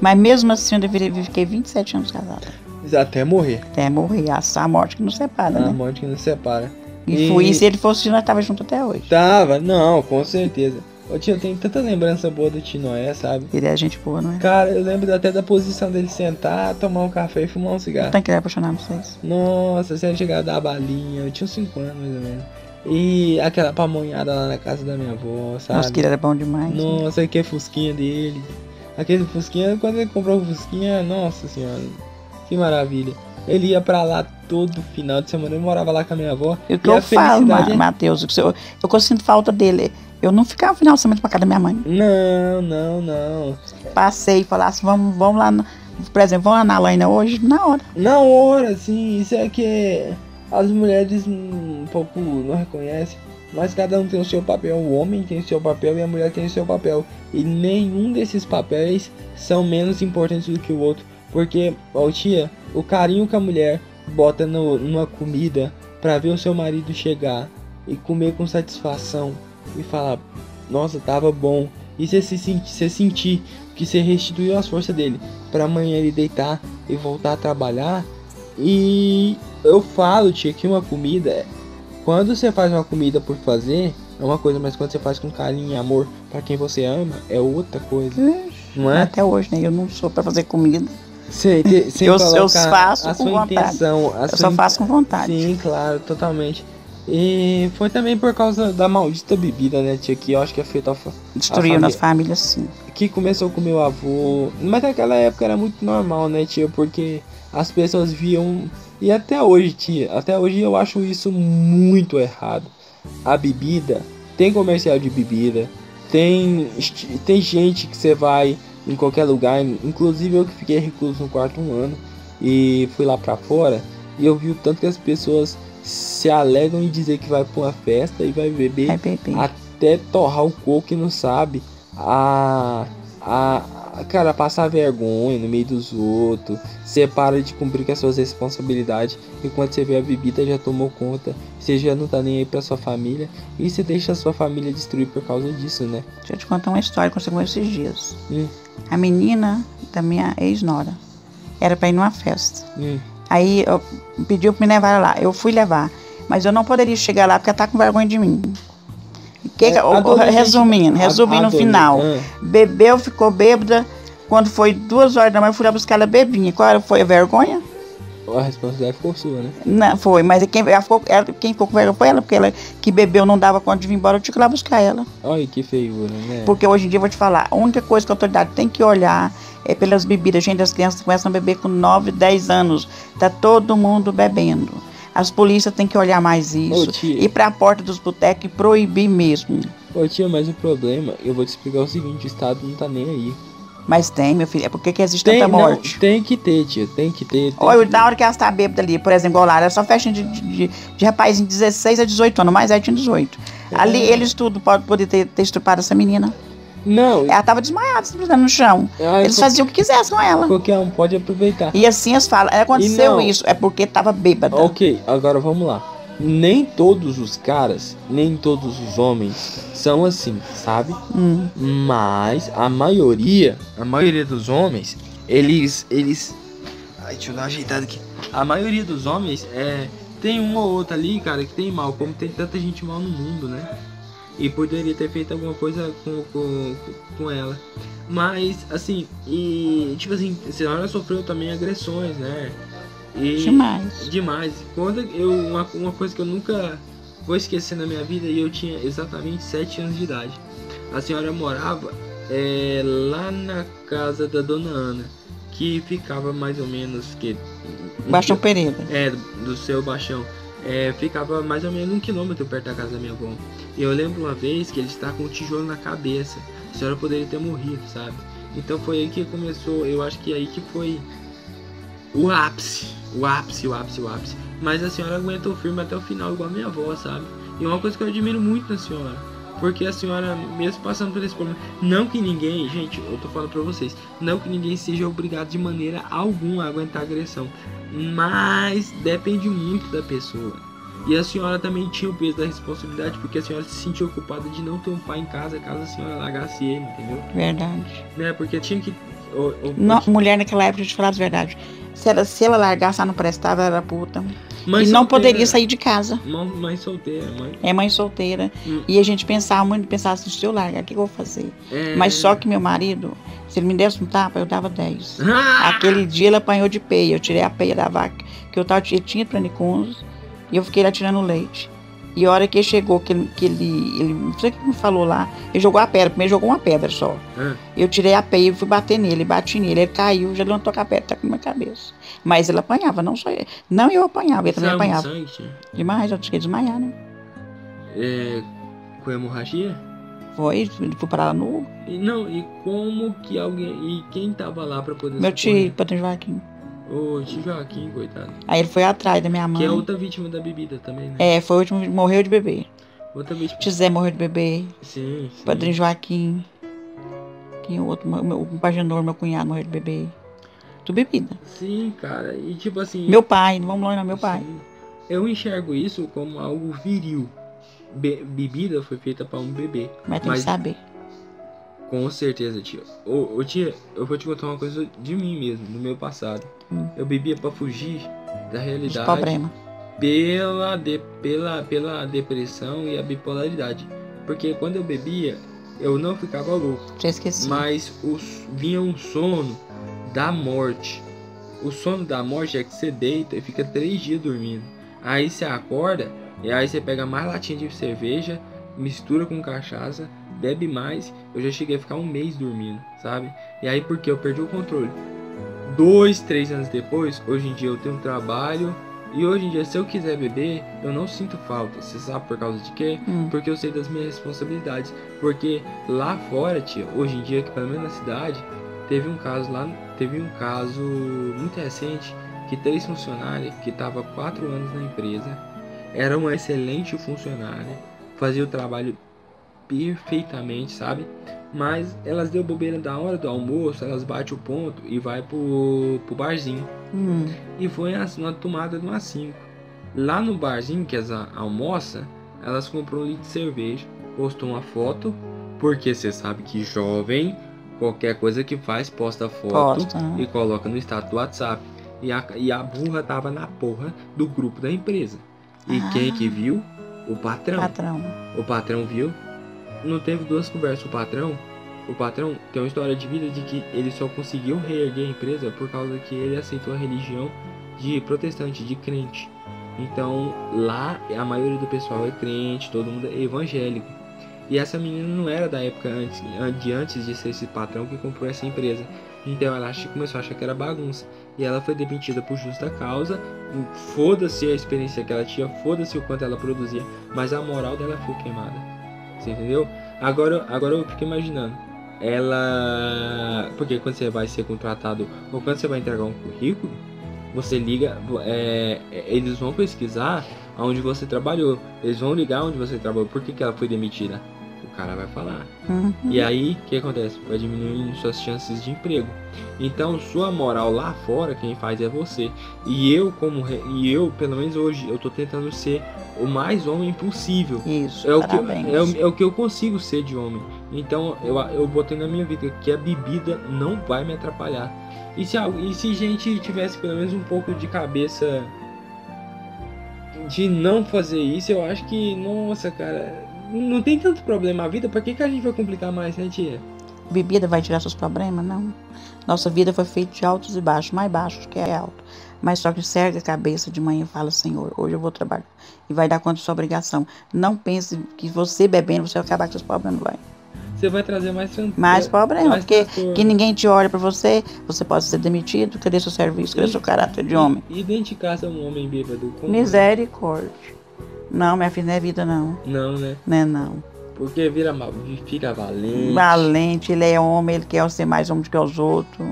Mas mesmo assim, eu deveria, fiquei 27 anos casada. Até morrer. Até morrer, a, a morte que nos separa, A né? morte que nos separa. E, e- foi, e se ele fosse, nós tava junto até hoje. Tava, não, com certeza. Ô tio, eu tenho tanta lembrança boa do Tio Noé, sabe? Ele é gente boa, não é? Cara, eu lembro até da posição dele sentar, tomar um café e fumar um cigarro. Tanto que por vocês. Nossa, você chegava a dar a balinha, eu tinha uns 5 anos mais ou menos. E aquela pamonhada lá na casa da minha avó, sabe? Nossa, que ele era bom demais. né? Nossa, que fusquinha dele. Aquele fusquinha, quando ele comprou o fusquinha, nossa senhora, que maravilha. Ele ia pra lá todo final de semana, ele morava lá com a minha avó. E o que eu falo, Ma- é- Matheus, eu, eu sinto falta dele. Eu não ficava final de semana pra casa da minha mãe. Não, não, não. Passei e falasse, vamos, vamos lá, no, por exemplo, vamos lá na Laina hoje, na hora. Na hora, assim, isso é que as mulheres hum, um pouco não reconhecem, mas cada um tem o seu papel. O homem tem o seu papel e a mulher tem o seu papel. E nenhum desses papéis são menos importantes do que o outro. Porque, ó, tia, o carinho que a mulher bota no, numa comida pra ver o seu marido chegar e comer com satisfação e falar, nossa, tava bom. E você se senti- você sentir que você restituiu as forças dele pra amanhã ele deitar e voltar a trabalhar. E eu falo, tia, que uma comida, quando você faz uma comida por fazer, é uma coisa, mas quando você faz com carinho e amor pra quem você ama, é outra coisa, não é? Até hoje, né? Eu não sou pra fazer comida. Sem, ter- sem Eu- eu faço a com sua vontade. intenção, a Eu só in- faço com vontade. Sim, claro, totalmente. E foi também por causa da maldita bebida, né, tia, que eu acho que afetou a fa- Destruiu a nas famílias, sim. que começou com meu avô. Mas naquela época era muito normal, né, tia? Porque as pessoas viam. E até hoje, tia, até hoje eu acho isso muito errado. A bebida, tem comercial de bebida, tem, tem gente que você vai em qualquer lugar, inclusive eu que fiquei recluso no quarto um ano e fui lá pra fora e eu vi o tanto que as pessoas se alegram em dizer que vai pra uma festa e vai beber Vai beber. até torrar o coco e não sabe a, a cara passar vergonha no meio dos outros você para de cumprir com as suas responsabilidades e quando você vê a bebida já tomou conta você já não tá nem aí pra sua família e você deixa a sua família destruir por causa disso né Deixa eu te contar uma história que aconteceu esses dias. Hum. A menina da minha ex-nora era pra ir numa festa. Hum, Aí eu, pediu pra me levar lá. Eu fui levar. Mas eu não poderia chegar lá porque ela tá com vergonha de mim. Que É, o- resumindo, resumindo no final. Ah, Bebeu, ficou bêbada. Quando foi duas horas da manhã, eu fui lá buscar ela bebinha. Qual era- foi a vergonha? a responsabilidade ficou sua, né? Não, foi, mas quem, ela ficou, ela, quem ficou com ela foi ela, porque ela que bebeu não dava conta de vir embora, eu tinha que ir lá buscar ela. Olha que feiura, né? Porque hoje em dia eu vou te falar, a única coisa que a autoridade tem que olhar é pelas bebidas. Gente, as crianças começam a beber com 9, 10 anos. Tá todo mundo bebendo. As polícias têm que olhar mais isso. Ô, tia. ir pra porta dos botecos e proibir mesmo. Ô tia, mas o problema, eu vou te explicar o seguinte, o Estado não tá nem aí. Mas tem, meu filho. É porque que existe Tem, tanta não, morte. tem que ter, tia, tem que ter. tem Olha, na hora que ela está bêbada ali, por exemplo, lá, era só festinha de, de, de, de rapazinho de 16 a 18 anos, mais velho tinha 18. Ali É. eles tudo podem poder ter, ter estrupado essa menina. Não, Ela tava desmaiada, simplesmente no chão. ah, Eles faziam o que quisessem com ela. qualquer um pode aproveitar. E assim eles falam, aconteceu isso, é porque tava bêbada. Ok, agora vamos lá. Nem todos os caras, nem todos os homens são assim, sabe? Hum. Mas a maioria, a maioria dos homens, eles, eles, ai, deixa eu dar uma ajeitada aqui. A maioria dos homens é tem um ou outro ali, cara, que tem mal, como tem tanta gente mal no mundo, né? E poderia ter feito alguma coisa com, com, com ela. Mas, assim, e tipo assim, a senhora sofreu também agressões, né? E, Demais. Demais. Quando eu, uma, uma coisa que eu nunca vou esquecer na minha vida, e eu tinha exatamente 7 anos de idade. A senhora morava é, lá na casa da dona Ana, que ficava mais ou menos que. Baixão Pereira. É, do seu baixão. É, ficava mais ou menos um quilômetro perto da casa da minha avó. E eu lembro uma vez que ele está com um tijolo na cabeça. A senhora poderia ter morrido, sabe? Então foi aí que começou, eu acho que aí que foi o ápice. O ápice, o ápice, o ápice. Mas a senhora aguentou firme até o final, igual a minha avó, sabe? E é uma coisa que eu admiro muito na senhora. Porque a senhora, mesmo passando por esse problema, não que ninguém, gente, eu tô falando pra vocês, não que ninguém seja obrigado de maneira alguma a aguentar agressão, mas depende muito da pessoa. E a senhora também tinha o peso da responsabilidade, porque a senhora se sentia culpada de não ter um pai em casa caso a senhora largasse ele, entendeu? Verdade. Né? Porque tinha que. Não, mulher naquela época, deixa eu te falar a verdade. Se ela, se ela largasse, ela não prestava, ela era puta. Mãe e não solteira, poderia sair de casa. Mãe, mãe solteira, mãe. É mãe solteira. Hum. E a gente pensava muito, pensava assim, se eu largar, o que eu vou fazer? É... Mas só que meu marido, se ele me desse um tapa, eu dava 10. Ah! Aquele dia ele apanhou de peia. Eu tirei a peia da vaca, que eu tava, ele tinha planicunzo, e eu fiquei lá tirando leite. E a hora que ele chegou, que ele, que ele, ele não sei o que me falou lá, ele jogou a pedra, primeiro jogou uma pedra só. Ah, Eu tirei a peia e fui bater nele, bati nele, ele caiu, já levantou com a pedra, tá com a minha cabeça. Mas ele apanhava, não só ele. Não eu apanhava, ele também muito apanhava. sangue? Demais, eu tinha que desmaiar, né? É, com hemorragia? Foi, ele foi parar lá no E, não, e como que alguém. E quem tava lá pra poder meu socorrer? tio, Padre Joaquim. Ô, tio Joaquim, coitado. Aí ele foi atrás da minha mãe. Que é outra vítima da bebida também, né? É, foi o último, morreu de bebê. Outra vítima. Tizé morreu de bebê. Sim, sim. Padrinho Joaquim. Quem o outro? Meu, o Pagenor, meu cunhado, morreu de bebê. Tu bebida. Sim, cara. E tipo assim. Meu pai, não vamos longe não, meu pai. Sim. Eu enxergo isso como algo viril. Be- bebida foi feita pra um bebê. Mas tem Mas- que saber. Com certeza, tia. Ô, ô, tia, eu vou te contar uma coisa de mim mesmo, do meu passado. Hum. Eu bebia pra fugir da realidade. problemas. pela, de, pela, pela depressão e a bipolaridade. Porque quando eu bebia, eu não ficava louco, Já esqueci. mas os, vinha um sono da morte. O sono da morte é que você deita e fica três dias dormindo. Aí você acorda e aí você pega mais latinha de cerveja, mistura com cachaça, bebe mais. Eu já cheguei a ficar um mês dormindo, sabe? E aí porque eu perdi o controle. Dois, três anos depois, hoje em dia eu tenho um trabalho, e hoje em dia, se eu quiser beber, eu não sinto falta. Você sabe por causa de quê? Hum. Porque eu sei das minhas responsabilidades. Porque lá fora, tia, hoje em dia, que pelo menos na cidade, teve um caso lá, teve um caso muito recente que três funcionários que estavam quatro anos na empresa, era uma excelente funcionária, fazia o trabalho perfeitamente, sabe? Mas elas deu bobeira da hora do almoço, elas batem o ponto e vai pro, pro barzinho Hum. e foi na tomada de uma 5. Lá no barzinho que elas a- almoça, elas comprou um litro de cerveja, postou uma foto, porque você sabe que jovem, qualquer coisa que faz, posta foto Posta, né? e coloca no status do WhatsApp. E a, e a burra tava na porra do grupo da empresa. E Ah. quem que viu? O patrão. Patrão. O patrão viu. Não teve duas conversas. O patrão, o patrão tem uma história de vida de que ele só conseguiu reerguer a empresa por causa que ele aceitou a religião de protestante, de crente. Então lá a maioria do pessoal é crente, todo mundo é evangélico. E essa menina não era da época antes, de antes de ser esse patrão que comprou essa empresa. Então ela começou a achar que era bagunça. E ela foi demitida por justa causa. Foda-se a experiência que ela tinha, foda-se o quanto ela produzia. Mas a moral dela foi queimada. Você entendeu? Agora, agora eu fico imaginando. Ela. Porque quando você vai ser contratado ou quando você vai entregar um currículo, você liga. É, eles vão pesquisar onde você trabalhou. Eles vão ligar onde você trabalhou. Por que, que ela foi demitida? O cara vai falar. Uhum. E aí, o que acontece? Vai diminuindo suas chances de emprego. Então, sua moral lá fora, quem faz é você. E eu, como re... e eu, pelo menos hoje, eu tô tentando ser o mais homem possível. Isso, É o, que, parabéns. é, o, é o que eu consigo ser de homem. Então, eu, eu botei na minha vida que a bebida não vai me atrapalhar. E se, e se gente tivesse pelo menos um pouco de cabeça de não fazer isso, eu acho que, nossa, cara, não tem tanto problema a vida, pra que, que a gente vai complicar mais, né, tia? Bebida vai tirar seus problemas? Não. Nossa vida foi feita de altos e baixos, mais baixos que é alto. Mas só que serga a cabeça de manhã e fala, Senhor, hoje eu vou trabalhar. E vai dar conta da sua obrigação. Não pense que você bebendo, você vai acabar com seus problemas, não vai. Você vai trazer mais tranquilo. Mais problema, mais porque transtorno. que ninguém te olha pra você, você pode ser demitido, cadê seu serviço, cadê seu caráter de homem? E dentro de casa um homem bêbado. Misericórdia. Não, minha filha, não é vida não. Não, né? Não é não. Porque vira fica valente. Valente, ele é homem, ele quer ser mais homem do que os outros.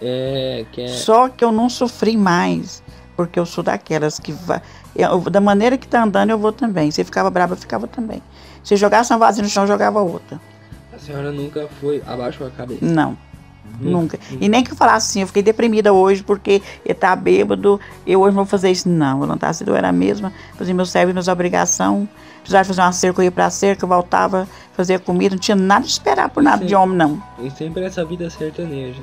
É, que é. Só que eu não sofri mais, porque eu sou daquelas que vai. eu- da maneira que tá andando, eu vou também. Se ficava brava, eu ficava também. Se jogasse uma vasilha no chão, eu jogava outra. A senhora nunca foi abaixo a cabeça. Não, nunca. E nem que eu falasse assim, eu fiquei deprimida hoje porque ele tá bêbado, eu hoje não vou fazer isso. Não, eu não tava assim, eu era a mesma, fazia meus serviços, minhas obrigações. Precisava fazer uma cerca, eu ia pra cerca, eu voltava, fazia comida, não tinha nada de esperar por nada Sim. de homem, não. E sempre essa vida sertaneja.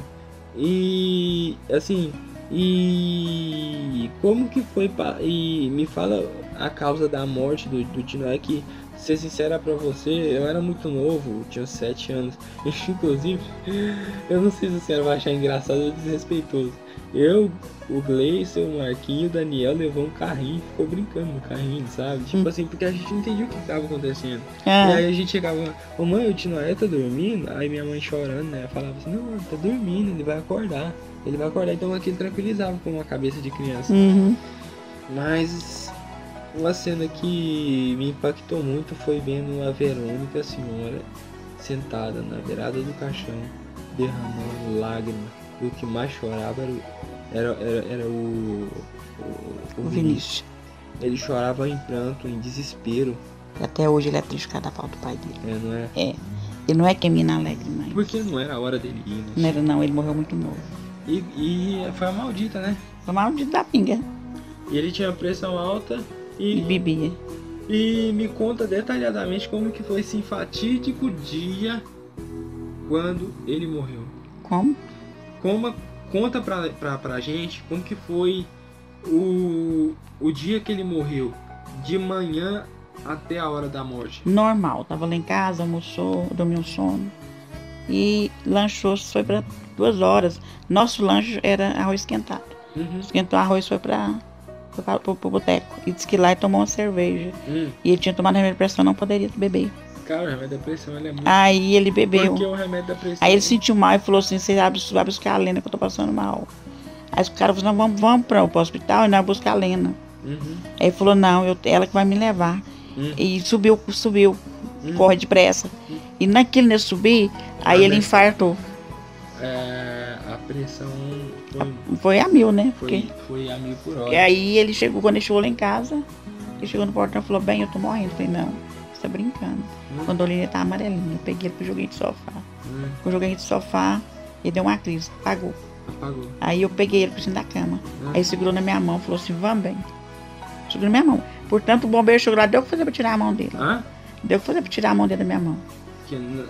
E assim, e como que foi e me fala a causa da morte do, do Tino é que ser sincera pra você, eu era muito novo, tinha 7 anos. Inclusive, eu não sei se senhora vai achar engraçado ou desrespeitoso. Eu, o Gleison, o Marquinho, o Daniel levou um carrinho e ficou brincando no carrinho, sabe? Tipo Hum. assim, porque a gente não entendia o que estava acontecendo. E É, aí a gente chegava, ô mãe, o Tinoé tá dormindo? Aí minha mãe chorando, né? Falava assim, não, ele tá dormindo, ele vai acordar. Ele vai acordar, então aquilo tranquilizava com uma cabeça de criança. uhum. Mas uma cena que me impactou muito foi vendo a Verônica, a senhora, sentada na beirada do caixão, derramando lágrimas. E o que mais chorava era, o- era, era, era o, o, O Vinícius. Ele chorava em pranto, em desespero, E até hoje ele é triste por causa da falta do pai dele. né, não é? Ele não é que é mina alegre, mas. Porque não era a hora dele ir, né? Não era não, ele morreu muito novo. E, e foi a maldita, né? Foi maldito da pinga. E ele tinha pressão alta E bebia. e me conta detalhadamente como que foi esse fatídico dia quando ele morreu. Como? Como, conta pra, pra, pra gente como que foi o, o dia que ele morreu, de manhã até a hora da morte. Normal. Tava lá em casa, almoçou, dormiu um sono. E lanchou, foi para duas horas. Nosso lanche era arroz esquentado. Uhum. Esquentou o arroz, foi para pra, pro, pro boteco. E disse que lá ele tomou uma cerveja. Hum. E ele tinha tomado remédio de pressão, não poderia beber. Cara, o remédio da pressão ele é muito. Aí ele bebeu. Porque o remédio da pressão. Aí ele sentiu mal e falou assim, você vai bus- vai buscar a Lena que eu tô passando mal. Aí os caras falaram, não, vamos, vamos para o hospital e nós buscar a Lena. Uhum. Aí ele falou, não, eu, ela que vai me levar. Hum. E subiu, subiu, Hum. corre depressa. E naquele subir, aí Ah, ele né? infartou. É, a pressão foi, Foi a mil, né? foi, Porque foi a mil por hora. e aí ele chegou, quando ele chegou lá em casa, ele chegou no portão e falou, bem, eu tô morrendo. Eu falei, não, você tá brincando. Hum. Olhei, ele tá amarelinho. Eu peguei ele pro joguei de sofá. Hum, joguei ele de sofá, ele deu uma crise, apagou. apagou. Aí eu peguei ele por cima da cama. Hum. Aí ele segurou na minha mão, falou assim, vamos bem. Segurou na minha mão. Portanto, o bombeiro chegou lá, deu o que fazer pra tirar a mão dele. Hã? Deu o que fazer pra tirar a mão dele da minha mão.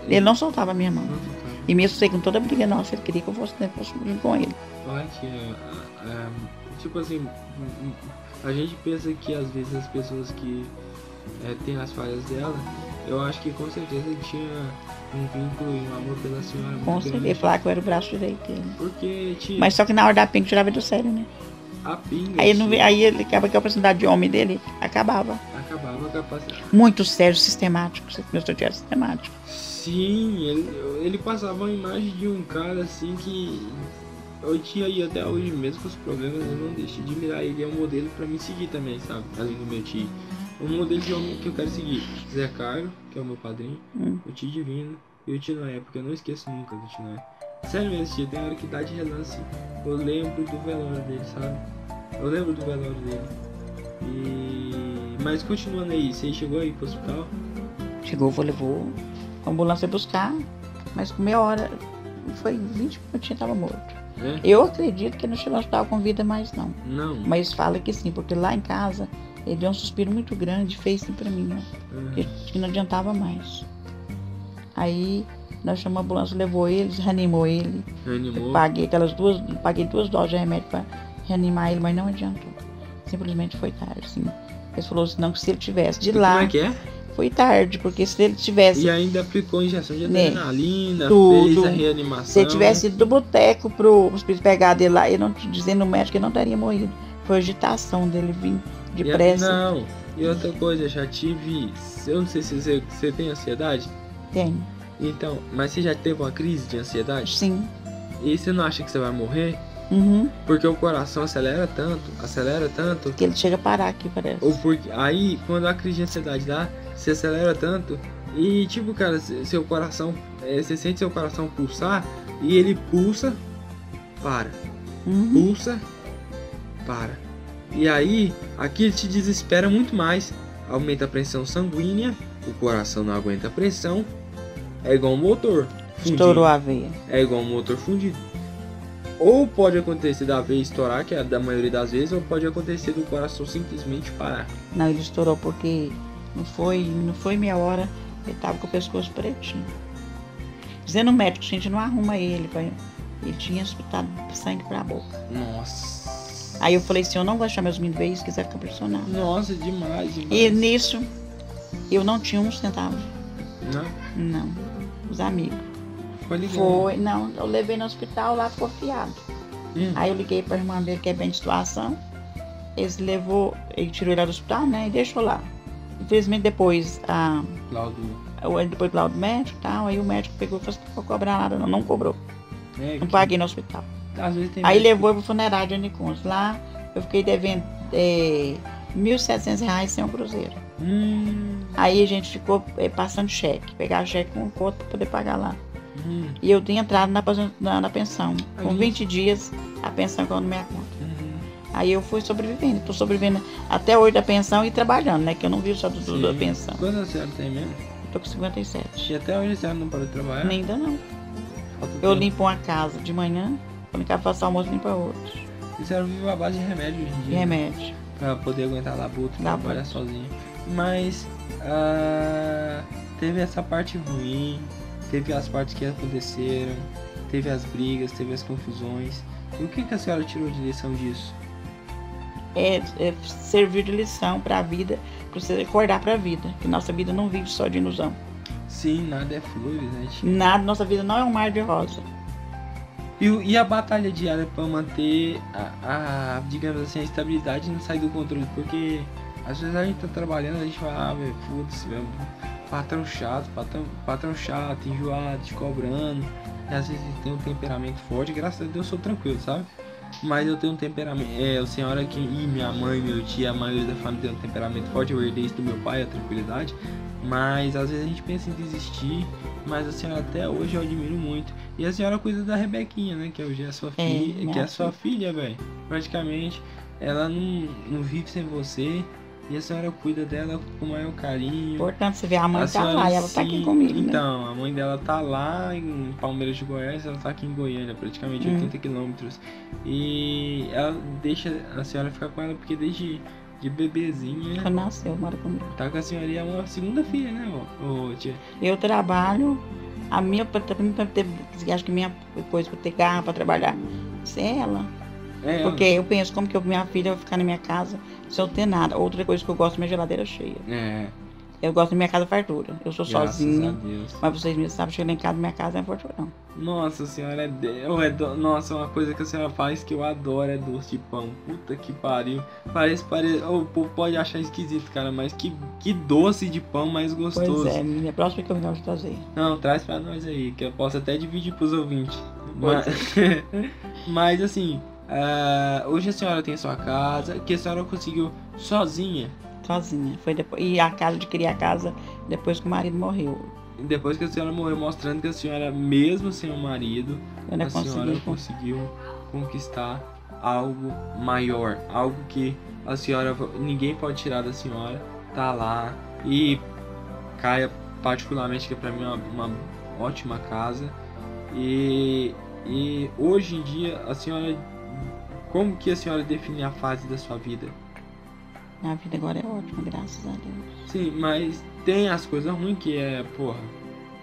Ele não soltava a minha mão. tocava. E mesmo sei com toda a briga nossa, ele queria que eu fosse, né, fosse com ele. Olha que, é, é, tipo assim, hum, hum, a gente pensa que às vezes as pessoas que é, têm as falhas dela, eu acho que com certeza ele tinha um vínculo e um amor pela senhora Com certeza. Falava que eu era o braço direito dele. Porque tinha. Mas só que na hora da pinga tirava do sério, né? a pinga. Aí, ele não, aí ele acaba que a oportunidade de homem dele acabava. Acabava a capacidade. Muito sério, sistemático. Meu tio era sistemático. Sim, ele, ele passava uma imagem de um cara assim que eu tinha aí até hoje mesmo com os problemas, eu não deixo de mirar ele é um modelo pra me seguir também, sabe? Além do meu tio. Um modelo de homem que eu quero seguir. Zé Carlos, que é o meu padrinho, Hum. o tio Divino e o tio Noé, porque eu não esqueço nunca do tio Noé. Sério mesmo, tio, tem hora que dá de relance. Eu lembro do velório dele, sabe? Eu lembro do velório dele. E. Mas continuando aí, você chegou aí pro hospital? Chegou, vou levou. A ambulância buscar, mas com meia hora, foi 20 minutinhos, tava morto. Né? Eu acredito que não chegou no hospital com vida mais não. Não. Mas fala que sim, porque lá em casa ele deu um suspiro muito grande, fez assim pra mim, ó, Ah, que, não adiantava mais. Aí nós chamamos a ambulância, levou ele, reanimou ele. Eu Reanimou. paguei aquelas duas, paguei duas doses de remédio pra reanimar ele, mas não adiantou. Simplesmente foi tarde, assim. Ele falou assim, não, que se ele tivesse de E Como lá, é que é? Foi tarde, porque se ele tivesse E ainda aplicou injeção de Né? adrenalina, Tudo. fez a reanimação. Se ele tivesse ido do boteco pro hospício pegar dele lá, ele não dizendo o médico que ele não teria morrido. Foi agitação dele vir de E a- pressa. Não. E outra coisa, eu já tive. Eu não sei se você, você tem ansiedade. Tem. Então, mas você já teve uma crise de ansiedade? Sim. E você não acha que você vai morrer? Uhum. Porque o coração acelera tanto, acelera tanto. Que ele chega a parar aqui, parece. Ou porque aí, quando a crise de ansiedade dá, você acelera tanto. E tipo, cara, se- seu coração. é, você sente seu coração pulsar e ele pulsa, para. Uhum. pulsa, para. E aí, aquilo te desespera muito mais. Aumenta a pressão sanguínea, o coração não aguenta a pressão. É igual um motor. fundido. Estourou a veia. É igual um motor fundido. Ou pode acontecer da veia estourar, que é da maioria das vezes, ou pode acontecer do coração simplesmente parar. Não, ele estourou porque não foi, não foi meia hora, ele tava com o pescoço pretinho. Dizendo o médico, a gente não arruma ele, pai. Ele tinha escutado sangue pra boca. Nossa. Aí eu falei assim, eu não vou deixar meus meninos ver isso, quiser ficar pressionado. Nossa, demais, demais. E nisso, eu não tinha um centavo. Não, Não. Os amigos. foi ligado. Foi, não, eu levei no hospital lá, ficou fiado. Hum. Aí eu liguei pra irmã dele, que é bem de situação. Eles levou, ele tirou ele do hospital, né? E deixou lá. Infelizmente depois, a, Laudo. o- depois do médico e tal, aí o médico pegou e falou assim, não vou cobrar nada, não, não cobrou. É, Não que- paguei no hospital. Aí levou pro funerário de Aniconso. Lá eu fiquei devendo é, 1.700 reais sem o cruzeiro. Hum, Aí a gente ficou é, passando cheque, pegar cheque com conta pra poder pagar lá. hum, E eu tinha entrado na, na, na pensão. Com Aí. 20 dias, a pensão caiu na minha conta. Aí eu fui sobrevivendo. Tô sobrevivendo até hoje da pensão e trabalhando, né? Que eu não vivo só do, do- da pensão. Quantos a senhora tem mesmo? Eu tô com 57. E até hoje a senhora não parou de trabalhar? Nem ainda não. Falta Eu tempo. limpo uma casa de manhã, quando acaba faço almoço, limpo a outra. E a senhora vive a base de remédio hoje em dia. remédio. Pra poder aguentar e Labuta. trabalhar sozinha. Mas ah, teve essa parte ruim, teve as partes que aconteceram, teve as brigas, teve as confusões. E o que, que a senhora tirou de lição disso? É, é servir de lição pra vida, pra você acordar pra vida. Que nossa vida não vive só de ilusão. Sim, nada é flores, né? tia? Nada, nossa vida não é um mar de rosa. E, e a batalha diária pra manter a, a, digamos assim, a estabilidade e não sair do controle? Porque às vezes a gente tá trabalhando, a gente fala, ah, velho, foda-se, velho, patrão chato, patrão, patrão chato, enjoado, te cobrando. E às vezes tem um temperamento forte, graças a Deus eu sou tranquilo, sabe? Mas eu tenho um temperamento, é, a senhora que, e minha mãe, meu tio, a maioria da família tem um temperamento forte, eu herdei isso do meu pai, a tranquilidade. Mas às vezes a gente pensa em desistir, mas a senhora até hoje eu admiro muito. E a senhora cuida da Rebequinha, né? Que hoje é a sua É, filha, que é a sua filha, velho. Praticamente, ela não, não vive sem você. E a senhora cuida dela com o maior carinho. Importante você ver a mãe A tá lá e ela tá sim- aqui comigo, né? Então, a mãe dela tá lá em Palmeiras de Goiás, ela tá aqui em Goiânia, praticamente Hum. 80 quilômetros. E ela deixa a senhora ficar com ela porque desde de bebezinha Quando nasceu, mora comigo. tá com a senhora e é uma segunda filha, né, ô, tia? Eu trabalho, a minha, pra pra ter, acho que minha coisa pra ter garra pra trabalhar, isso é ela. É, Porque eu penso, como que eu- minha filha vai ficar na minha casa sem eu ter nada. Outra coisa que eu gosto, minha geladeira cheia. É. Eu gosto da minha casa fartura. Eu sou Graças sozinha. Mas vocês mesmos sabem, chega lá em casa, minha casa é fartura, não. Nossa senhora, é, de... é do- Nossa, uma coisa que a senhora faz que eu adoro é doce de pão. Puta que pariu. Parece, parece. O povo pode achar esquisito, cara, mas que, que doce de pão mais gostoso. Pois é, minha próxima que eu vou trazer. Não, traz pra nós aí, que eu posso até dividir pros ouvintes. Mas, mas assim, ah, hoje a senhora tem sua casa, que a senhora conseguiu sozinha. Sozinha. Foi depois. E a casa de criar a casa depois que o marido morreu. Depois que a senhora morreu, mostrando que a senhora, mesmo sem o marido, a senhora consegui. conseguiu conquistar algo maior, algo que a senhora ninguém pode tirar da senhora, tá lá e Caia particularmente que para mim é uma, uma ótima casa e, e hoje em dia a senhora como que a senhora define a fase da sua vida? Minha vida agora é ótima, graças a Deus. Sim, mas tem as coisas ruins que é, porra.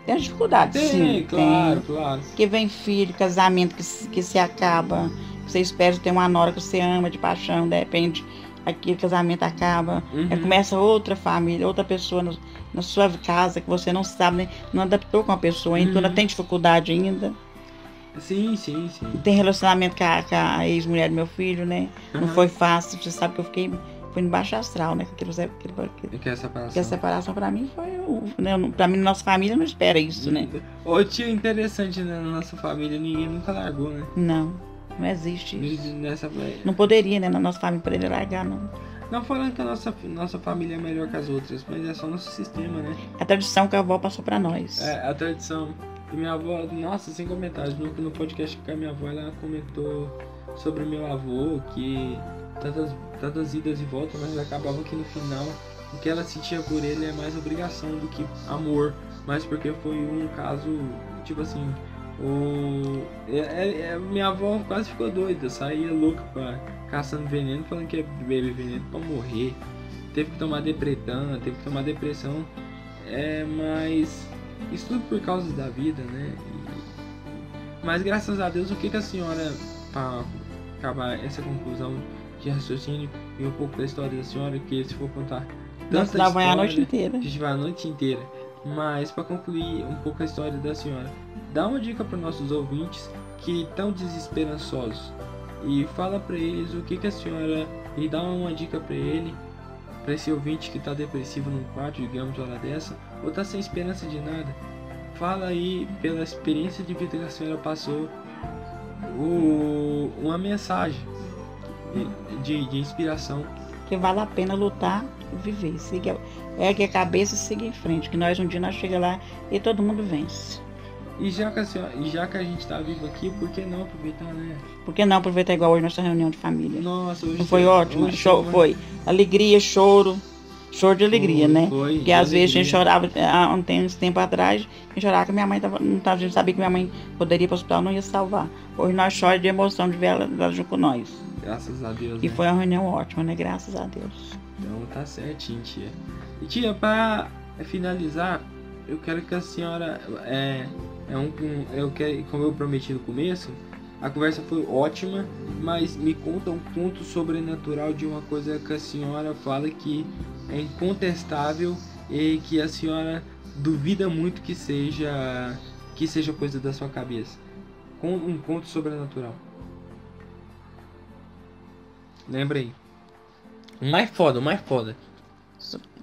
Tem as dificuldades, Tem, sim. claro, Tem. claro. Que vem filho, casamento que, se- que se acaba. Você espera ter uma nora que você ama de paixão, de repente aquele casamento acaba. Uhum. Começa outra família, outra pessoa no- na sua casa que você não sabe, nem- não adaptou com a pessoa ainda, Uhum. ainda tem dificuldade ainda. Sim, sim, sim. Tem relacionamento com a, com a ex-mulher do meu filho, né? Não Uhum. foi fácil, você sabe que eu fiquei fui no baixo astral, né? Aquilo, aquilo, aquilo, Eu quero separação. porque a separação pra mim foi. Né? não- Pra mim, nossa família não espera isso, né? Ô tio, interessante, né? Na nossa família ninguém nunca largou, né? Não, não existe isso. Nessa... Não poderia, né? Na nossa família poderia largar, não. Não falando que a nossa, nossa família é melhor que as outras, mas é só nosso sistema, né? A tradição que a avó passou pra nós. É a tradição. E minha avó, nossa, sem comentários, no, no podcast com a minha avó, ela comentou sobre meu avô, que tantas, tantas idas e voltas, mas acabava que no final o que ela sentia por ele é mais obrigação do que amor. Mas porque foi um caso, tipo assim, o. é- é- é- minha avó quase ficou doida, saía louca pra, caçando veneno, falando que ia beber veneno pra morrer. Teve que tomar depretana, teve que tomar depressão. É, mas isso tudo por causa da vida, né? E- mas graças a Deus, o que, que a senhora, para acabar essa conclusão de raciocínio e um pouco da história da senhora, que se for contar tanta lá vai a noite inteira. a gente vai a noite inteira. Mas para concluir um pouco a história da senhora, dá uma dica para nossos ouvintes que estão desesperançosos e fala para eles o que, que a senhora e dá uma dica para ele, para esse ouvinte que está depressivo num quarto, digamos, hora dessa, ou tá sem esperança de nada. Fala aí pela experiência de vida que a senhora passou, o, uma mensagem de, de, inspiração. Que vale a pena lutar e viver. Siga, ergue a cabeça e siga em frente. Que nós um dia nós chega lá e todo mundo vence. E já que a, senhora, e já que a gente tá vivo aqui, por que não aproveitar, né? Por que não aproveitar igual hoje nossa reunião de família? Nossa, hoje Não foi tem- ótimo? hoje Show, foi. Alegria, choro. Choro de alegria, Foi, né? foi, Porque às vezes a gente chorava, há um tempo, atrás, a gente chorava que minha mãe tava, não tava, a gente sabia que minha mãe poderia ir para o hospital, não ia salvar. Hoje nós choramos de emoção de ver ela, ela junto com nós. Graças a Deus. E né? foi uma reunião ótima, né? Graças a Deus. Então tá certinho, tia. E tia, pra finalizar, eu quero que a senhora. É, é um, um- eu quero, como eu prometi no começo, a conversa foi ótima, mas me conta um ponto sobrenatural de uma coisa que a senhora fala que é incontestável e que a senhora duvida muito que seja que seja coisa da sua cabeça. Com um ponto sobrenatural. Lembra aí. O mais foda, o mais foda.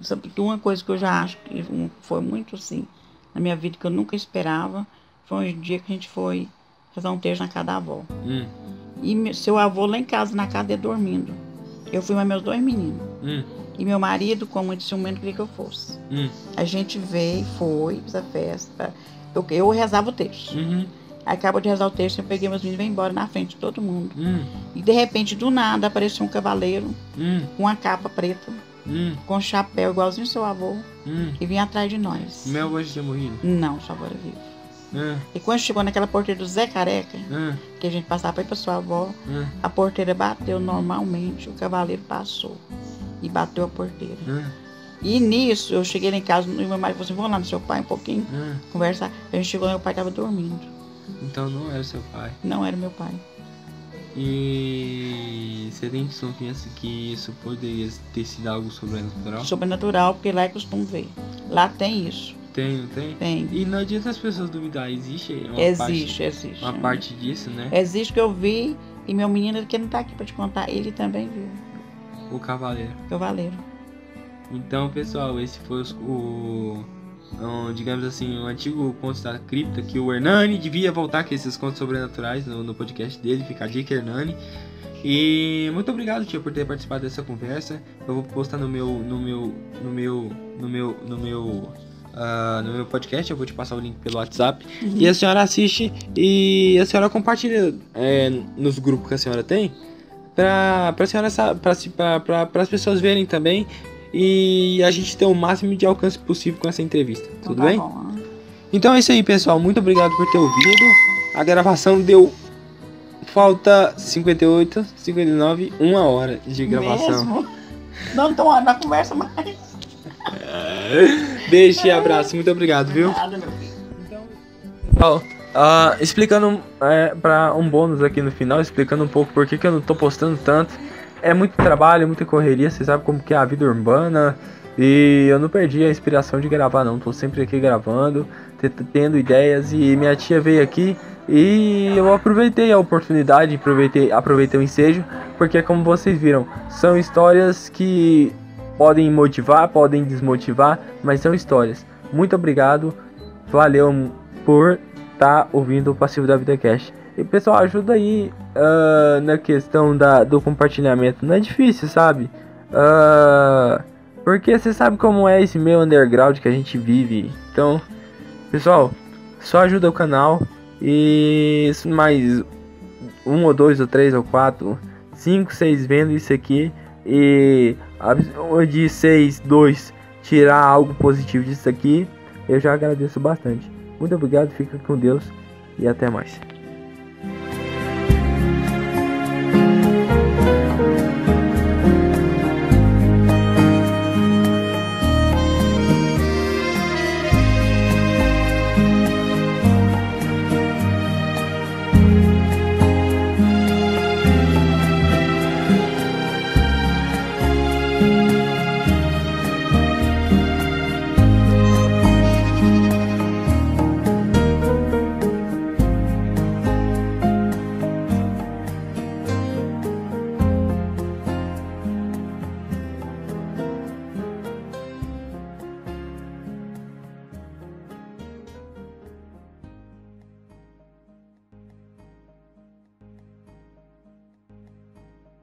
Sabe- que uma coisa que eu já acho que foi muito assim na minha vida que eu nunca esperava foi um dia que a gente foi fazer um texto na casa da avó. Hum, E meu- seu avô lá em casa, na casa dele dormindo. Eu fui mais meus dois meninos. hum, E meu marido, com muito ciumento, queria que eu fosse. hum, A gente veio, foi, fez a festa. Eu, eu rezava o texto. uhum, Aí acabou de rezar o texto, eu peguei meus meninos e vim embora na frente de todo mundo. hum, E de repente, do nada, apareceu um cavaleiro hum, com uma capa preta, hum, com um chapéu igualzinho seu avô, hum. e vinha atrás de nós. Meu avô já tinha morrido. Não, só agora vivo. Ah, E quando chegou naquela porteira do Zé Careca, ah, que a gente passava pra ir pra sua avó, ah, a porteira bateu normalmente, o cavaleiro passou e bateu a porteira. ah, E nisso, eu cheguei lá em casa, e meu marido falou assim, vamos lá no seu pai um pouquinho, ah. conversar. A gente chegou lá, meu pai estava dormindo. Então não era seu pai. Não era meu pai. E você tem desconfiança que isso poderia ter sido algo sobrenatural? Sobrenatural, porque lá é costume ver. Lá tem isso. Tem, não tem? Tem. E não adianta as pessoas duvidar, existe uma Existe, parte, existe. uma parte disso, né? Existe que eu vi e meu menino que não tá aqui pra te contar, ele também viu. O cavaleiro. Cavaleiro. Então, pessoal, esse foi o, digamos assim, o antigo conto da cripta que o Hernani devia voltar com esses contos sobrenaturais no, no podcast dele, fica a dica Hernani. E muito obrigado, tia, por ter participado dessa conversa. Eu vou postar no meu no meu no meu no meu no meu ah, no meu podcast, eu vou te passar o link pelo WhatsApp. E a senhora assiste e a senhora compartilha é, nos grupos que a senhora tem para para senhora as pessoas verem também e a gente ter o máximo de alcance possível com essa entrevista. Então Tudo tá bem? bom. Então é isso aí, pessoal. Muito obrigado por ter ouvido. A gravação deu falta 58, 59, uma hora de gravação. Mesmo? Não, então na conversa mais. Beijo e abraço. Muito obrigado, viu? Nada, meu filho. Ó, ah, explicando é, para um bônus aqui no final, explicando um pouco por que, eu não tô postando tanto. É muito trabalho, muita correria, você sabe como que é a vida urbana. E eu não perdi a inspiração de gravar não, tô sempre aqui gravando, te- tendo ideias e minha tia veio aqui e eu aproveitei a oportunidade, aproveitei, aproveitei o ensejo, porque como vocês viram, são histórias que podem motivar, podem desmotivar, mas são histórias. Muito obrigado, valeu por estar ouvindo o Passivo da Vida Cash. E pessoal, ajuda aí ah, na questão da, do compartilhamento. Não é difícil, sabe? Ah, porque você sabe como é esse meio underground que a gente vive. Então, pessoal, só ajuda o canal. E mais um ou dois ou três ou quatro, cinco, seis vendo isso aqui. E de seis, dois tirar algo positivo disso aqui. Eu já agradeço bastante. Muito obrigado, fica com Deus e até mais.